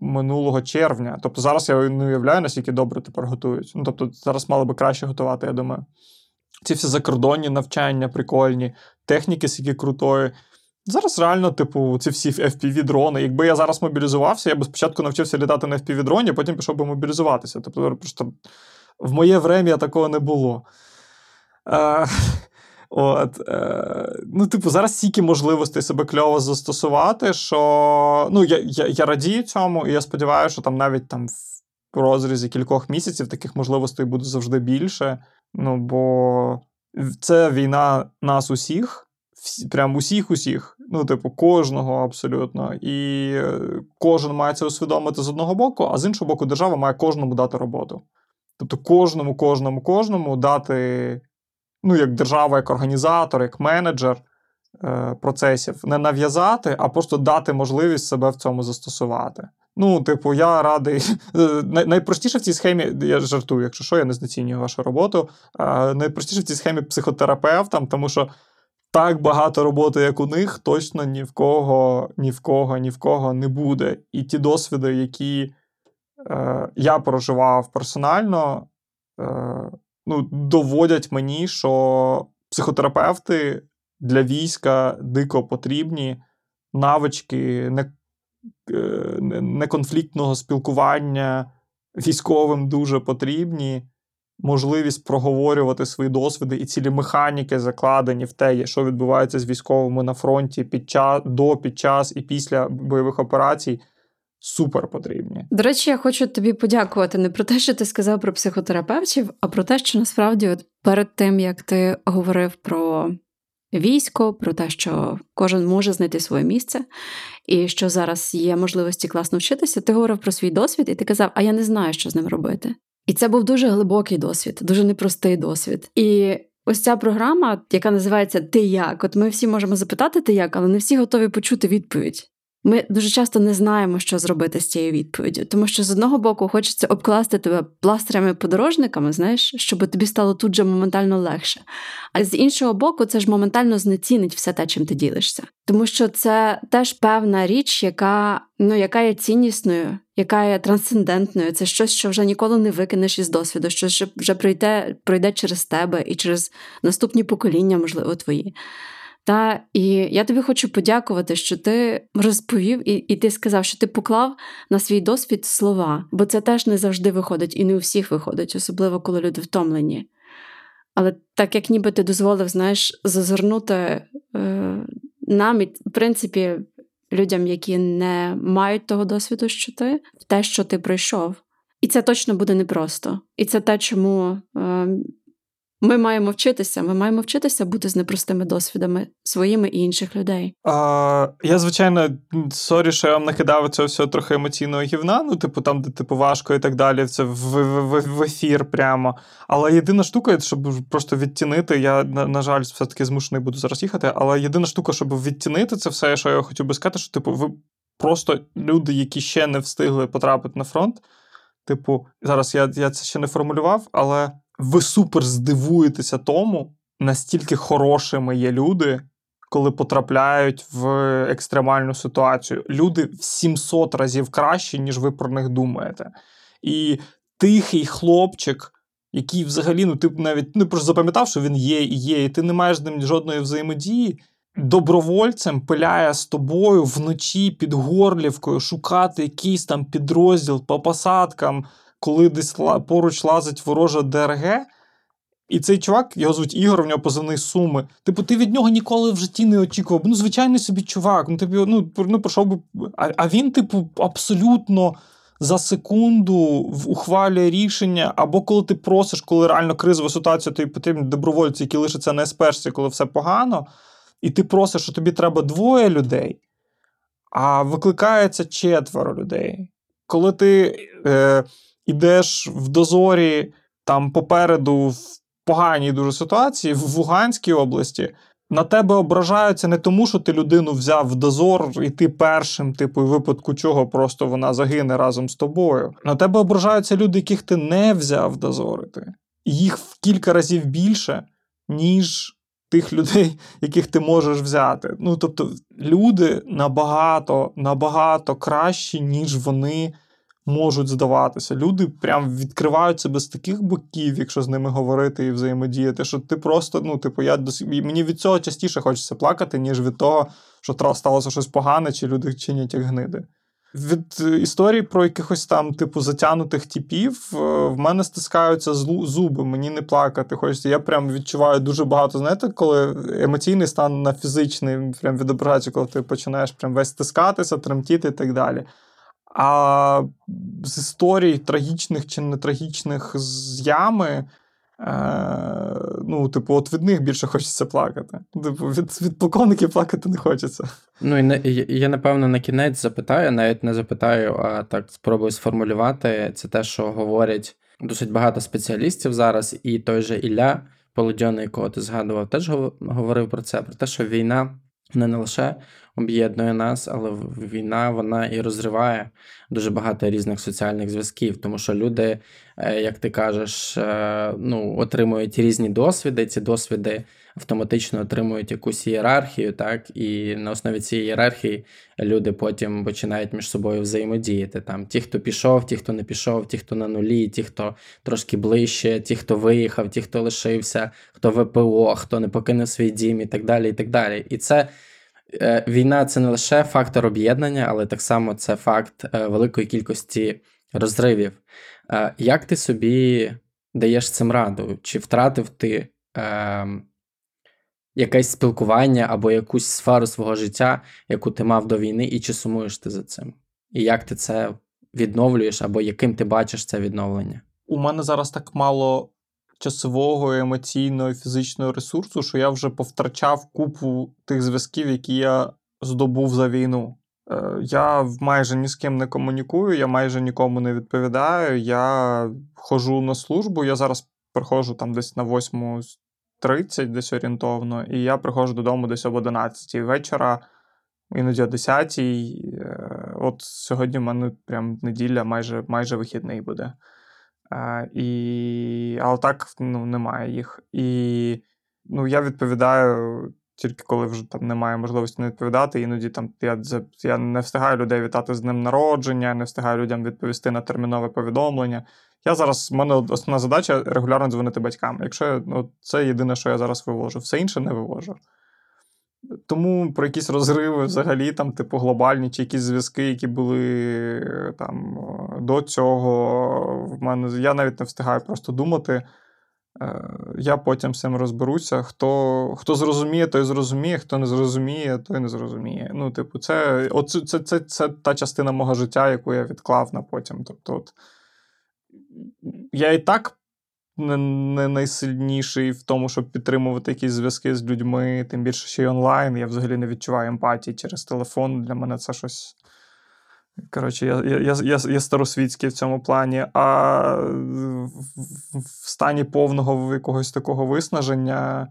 S5: минулого червня. Тобто зараз я не уявляю, наскільки добре тепер готують. Ну, тобто, зараз мало би краще готувати, я думаю. Ці всі закордонні навчання, прикольні, техніки, скільки крутої. Зараз реально, типу, ці всі FPV-дрони. Якби я зараз мобілізувався, я б спочатку навчився літати на FPV-дроні, а потім пішов би мобілізуватися. Тобто, просто в моє врем'я такого не було. Е, От, е, Ну, типу, зараз стільки можливостей себе кльово застосувати, що ну, я я, я радію цьому, і я сподіваюся, що там навіть там в розрізі кількох місяців таких можливостей буде завжди більше. Ну, бо це війна нас усіх, всі, прям усіх усіх. Ну, типу, кожного абсолютно. І е, кожен має це усвідомити з одного боку, а з іншого боку, держава має кожному дати роботу. Тобто, кожному, кожному, кожному дати ну, як держава, як організатор, як менеджер е, процесів, не нав'язати, а просто дати можливість себе в цьому застосувати. Ну, типу, я радий. Е, найпростіше в цій схемі, я жартую, якщо що, я не знецінюю вашу роботу. Е, найпростіше в цій схемі психотерапевтам, тому що так багато роботи, як у них, точно ні в кого, ні в кого, ні в кого не буде. І ті досвіди, які е, я проживав персонально, ну, доводять мені, що психотерапевти для війська дико потрібні навички е, неконфліктного спілкування військовим дуже потрібні. Можливість проговорювати свої досвіди і цілі механіки закладені в те, що відбувається з військовими на фронті під час до, під час і після бойових операцій супер потрібні.
S4: До речі, я хочу тобі подякувати не про те, що ти сказав про психотерапевтів, а про те, що насправді, от перед тим як ти говорив про військо, про те, що кожен може знайти своє місце, і що зараз є можливості класно вчитися, ти говорив про свій досвід, і ти казав, а я не знаю, що з ним робити. І це був дуже глибокий досвід, дуже непростий досвід. І ось ця програма, яка називається Ти як? От ми всі можемо запитати ти як, але не всі готові почути відповідь. Ми дуже часто не знаємо, що зробити з цією відповіддю, тому що з одного боку хочеться обкласти тебе пластирями подорожниками, знаєш, щоб тобі стало тут же моментально легше. А з іншого боку, це ж моментально знецінить все те, чим ти ділишся. Тому що це теж певна річ, яка ну, яка є ціннісною, яка є трансцендентною. Це щось, що вже ніколи не викинеш із досвіду, що вже пройде, пройде через тебе і через наступні покоління, можливо, твої. Та і я тобі хочу подякувати, що ти розповів, і і ти сказав, що ти поклав на свій досвід слова, бо це теж не завжди виходить, і не у всіх виходить, особливо коли люди втомлені. Але так як ніби ти дозволив, знаєш, зазирнути е, нам, і, в принципі, людям, які не мають того досвіду, що ти, в те, що ти пройшов. І це точно буде непросто. І це те, чому. Е, ми маємо вчитися. Ми маємо вчитися бути з непростими досвідами своїми і інших людей.
S5: А, Я, звичайно, sorry, що я вам накидав це все трохи емоційного гівна. Ну, типу, там, де типу важко і так далі. Це в, в, в ефір прямо. Але єдина штука, щоб просто відтінити, я, на, на жаль, все-таки змушений буду зараз їхати. Але єдина штука, щоб відтінити це все, що я хотів би сказати, що типу, ви просто люди, які ще не встигли потрапити на фронт. Типу, зараз я, я це ще не формулював, але ви супер здивуєтеся тому, настільки хорошими є люди, коли потрапляють в екстремальну ситуацію. Люди в 700 разів кращі, ніж ви про них думаєте. І тихий хлопчик, який взагалі, ну ти навіть не просто запам'ятав, що він є і є, і ти не маєш з ним жодної взаємодії. Добровольцем пиляє з тобою вночі під горлівкою шукати якийсь там підрозділ по посадкам, коли десь поруч лазить ворожа ДРГ. І цей чувак, його звуть Ігор, в нього позивний суми. Типу, ти від нього ніколи в житті не очікував. Ну, звичайний собі чувак. Ну, тобі, ну, ну пройшов би. А, а він, типу, абсолютно за секунду ухвалює рішення, або коли ти просиш, коли реально кризова ситуація, тобі потрібні добровольці, які лишаться на СПшці, коли все погано, і ти просиш, що тобі треба двоє людей, а викликається четверо людей. Коли ти. Е, ідеш в дозорі там попереду в поганій дуже ситуації, в Луганській області. На тебе ображаються не тому, що ти людину взяв в дозор, і ти першим, типу, в випадку чого просто вона загине разом з тобою. На тебе ображаються люди, яких ти не взяв дозорити. Їх в кілька разів більше, ніж тих людей, яких ти можеш взяти. Ну тобто, люди набагато, набагато кращі, ніж вони можуть здаватися. Люди прям відкривають себе з таких боків, якщо з ними говорити і взаємодіяти, що ти просто, ну, типу, я мені від цього частіше хочеться плакати, ніж від того, що сталося щось погане, чи люди чинять як гниди. Від історії про якихось там, типу, затянутих типів е, в мене стискаються зуби, мені не плакати. Хочеться. Я прям відчуваю дуже багато, знаєте, коли емоційний стан на фізичний прям відображається, коли ти починаєш прям весь стискатися, тремтіти і так далі. А з історій трагічних чи не трагічних з ями. Е, ну, типу, от від них більше хочеться плакати. Типу, від від полковників плакати не хочеться.
S2: Ну і не, я, напевно, на кінець запитаю, навіть не запитаю, а так спробую сформулювати. Це те, що говорять досить багато спеціалістів зараз, і той же Ілля Полудьоний, якого ти згадував, теж говорив про це: про те, що війна не лише об'єднує нас, але війна вона і розриває дуже багато різних соціальних зв'язків, тому що люди, е, як ти кажеш, е, ну, отримують різні досвіди. Ці досвіди автоматично отримують якусь ієрархію, так, і на основі цієї ієрархії люди потім починають між собою взаємодіяти. Там Ті, хто пішов, ті, хто не пішов, ті, хто на нулі, ті, хто трошки ближче, ті, хто виїхав, ті, хто лишився, хто ВПО, хто не покинув свій дім і так далі. І так далі. І це війна це не лише фактор об'єднання, але так само це факт е, великої кількості розривів. Е, як ти собі даєш цим раду? Чи втратив ти е, якесь спілкування або якусь сферу свого життя, яку ти мав до війни, і чи сумуєш ти за цим? І як ти це відновлюєш, або яким ти бачиш це відновлення?
S5: У мене зараз так мало часового, емоційного фізичного ресурсу, що я вже повтрачав купу тих зв'язків, які я здобув за війну. Е, я майже ні з ким не комунікую, я майже нікому не відповідаю. Я ходжу на службу. Я зараз приходжу там десь на 8.30, десь орієнтовно, і я приходжу додому десь об 11 вечора, іноді о 10 е, От сьогодні в мене прям неділя, майже майже вихідний буде. І... Але так ну, немає їх. І ну, я відповідаю тільки коли вже там немає можливості не відповідати. Іноді там я я не встигаю людей вітати з ним народження, не встигаю людям відповісти на термінове повідомлення. Я зараз в мене основна задача регулярно дзвонити батькам. Якщо ну, це єдине, що я зараз вивожу, все інше не вивожу. Тому про якісь розриви взагалі, там, типу, глобальні чи якісь зв'язки, які були там до цього, в мене я навіть не встигаю просто думати. Е, я потім з цим розберуся. Хто хто зрозуміє, той зрозуміє, хто не зрозуміє, той не зрозуміє. Ну, типу, це от, це, це, це, це та частина мого життя, яку я відклав на потім. Тобто, от, я і так не, не найсильніший в тому, щоб підтримувати якісь зв'язки з людьми, тим більше ще й онлайн. Я взагалі не відчуваю емпатії через телефон. Для мене це щось. Коротше, я я, я, я старосвітський в цьому плані, а в стані повного якогось такого виснаження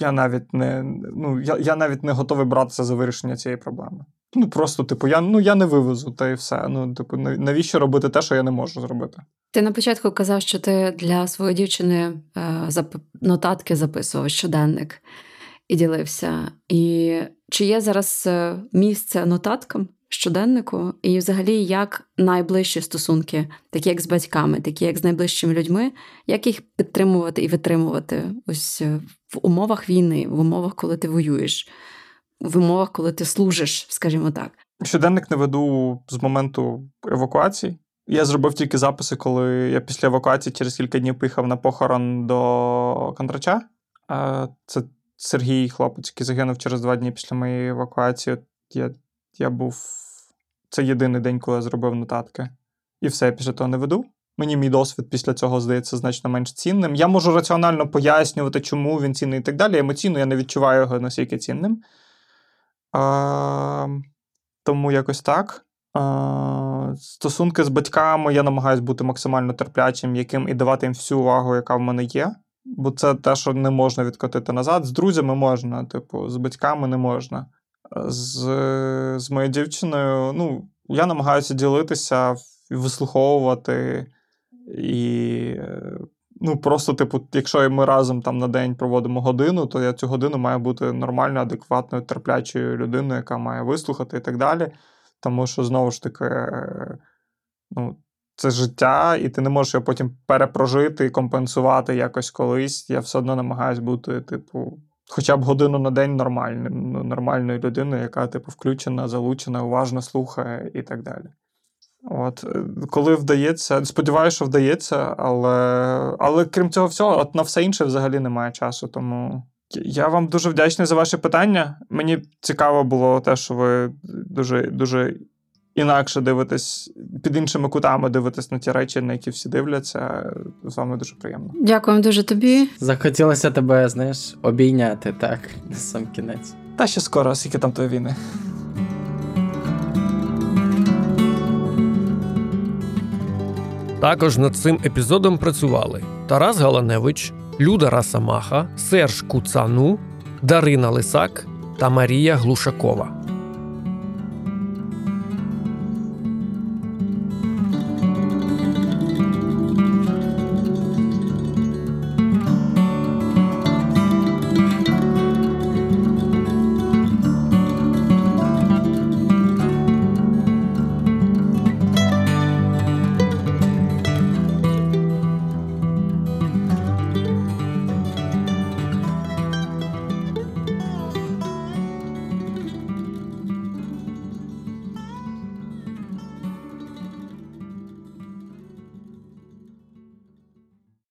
S5: я навіть не ну, я, я навіть не готовий братися за вирішення цієї проблеми. Ну просто, типу, я ну, я не вивезу, та і все. Ну, типу, навіщо робити те, що я не можу зробити?
S4: Ти на початку казав, що ти для своєї дівчини е, зап... нотатки записував щоденник і ділився. І чи є зараз е, місце нотаткам? щоденнику, і взагалі як найближчі стосунки, такі як з батьками, такі як з найближчими людьми, як їх підтримувати і витримувати ось е, в умовах війни, в умовах, коли ти воюєш, в умовах, коли ти служиш, скажімо так.
S5: Щоденник не веду з моменту евакуації. Я зробив тільки записи, коли я після евакуації через кілька днів поїхав на похорон до Контрача. Це Сергій, хлопець, який загинув через два дні після моєї евакуації. Я я був. Це єдиний день, коли я зробив нотатки. І все, я після того не веду. Мені мій досвід після цього здається значно менш цінним. Я можу раціонально пояснювати, чому він цінний і так далі. Емоційно я не відчуваю його настільки цінним. А, Тому якось так. А, Стосунки з батьками я намагаюся бути максимально терплячим, яким і давати їм всю увагу, яка в мене є. Бо це те, що не можна відкотити назад. З друзями можна, типу, з батьками не можна з з моєю дівчиною, ну, я намагаюся ділитися, вислуховувати. І ну, просто, типу, якщо ми разом там на день проводимо годину, то я цю годину маю бути нормально, адекватною, терплячою людиною, яка має вислухати і так далі. Тому що, знову ж таки, ну, це життя, і ти не можеш його потім перепрожити і компенсувати якось колись. Я все одно намагаюся бути, типу, хоча б годину на день нормальною, ну, нормальною людиною, яка типу включена, залучена, уважно слухає і так далі. От, е, Коли вдається, сподіваюся, що вдається, але але крім цього всього, от на все інше взагалі немає часу. Тому я вам дуже вдячний за ваше питання. Мені цікаво було те, що ви дуже дуже інакше дивитесь, під іншими кутами дивитесь на ті речі, на які всі дивляться. З вами дуже приємно.
S4: Дякуємо дуже тобі.
S2: Захотілося тебе, знаєш, обійняти так на сам кінець.
S5: Та ще скоро, скільки там твої війни.
S3: Також над цим епізодом працювали Тарас Галаневич, Люда Расамаха, Серж Куцану, Дарина Лисак та Марія Глушакова.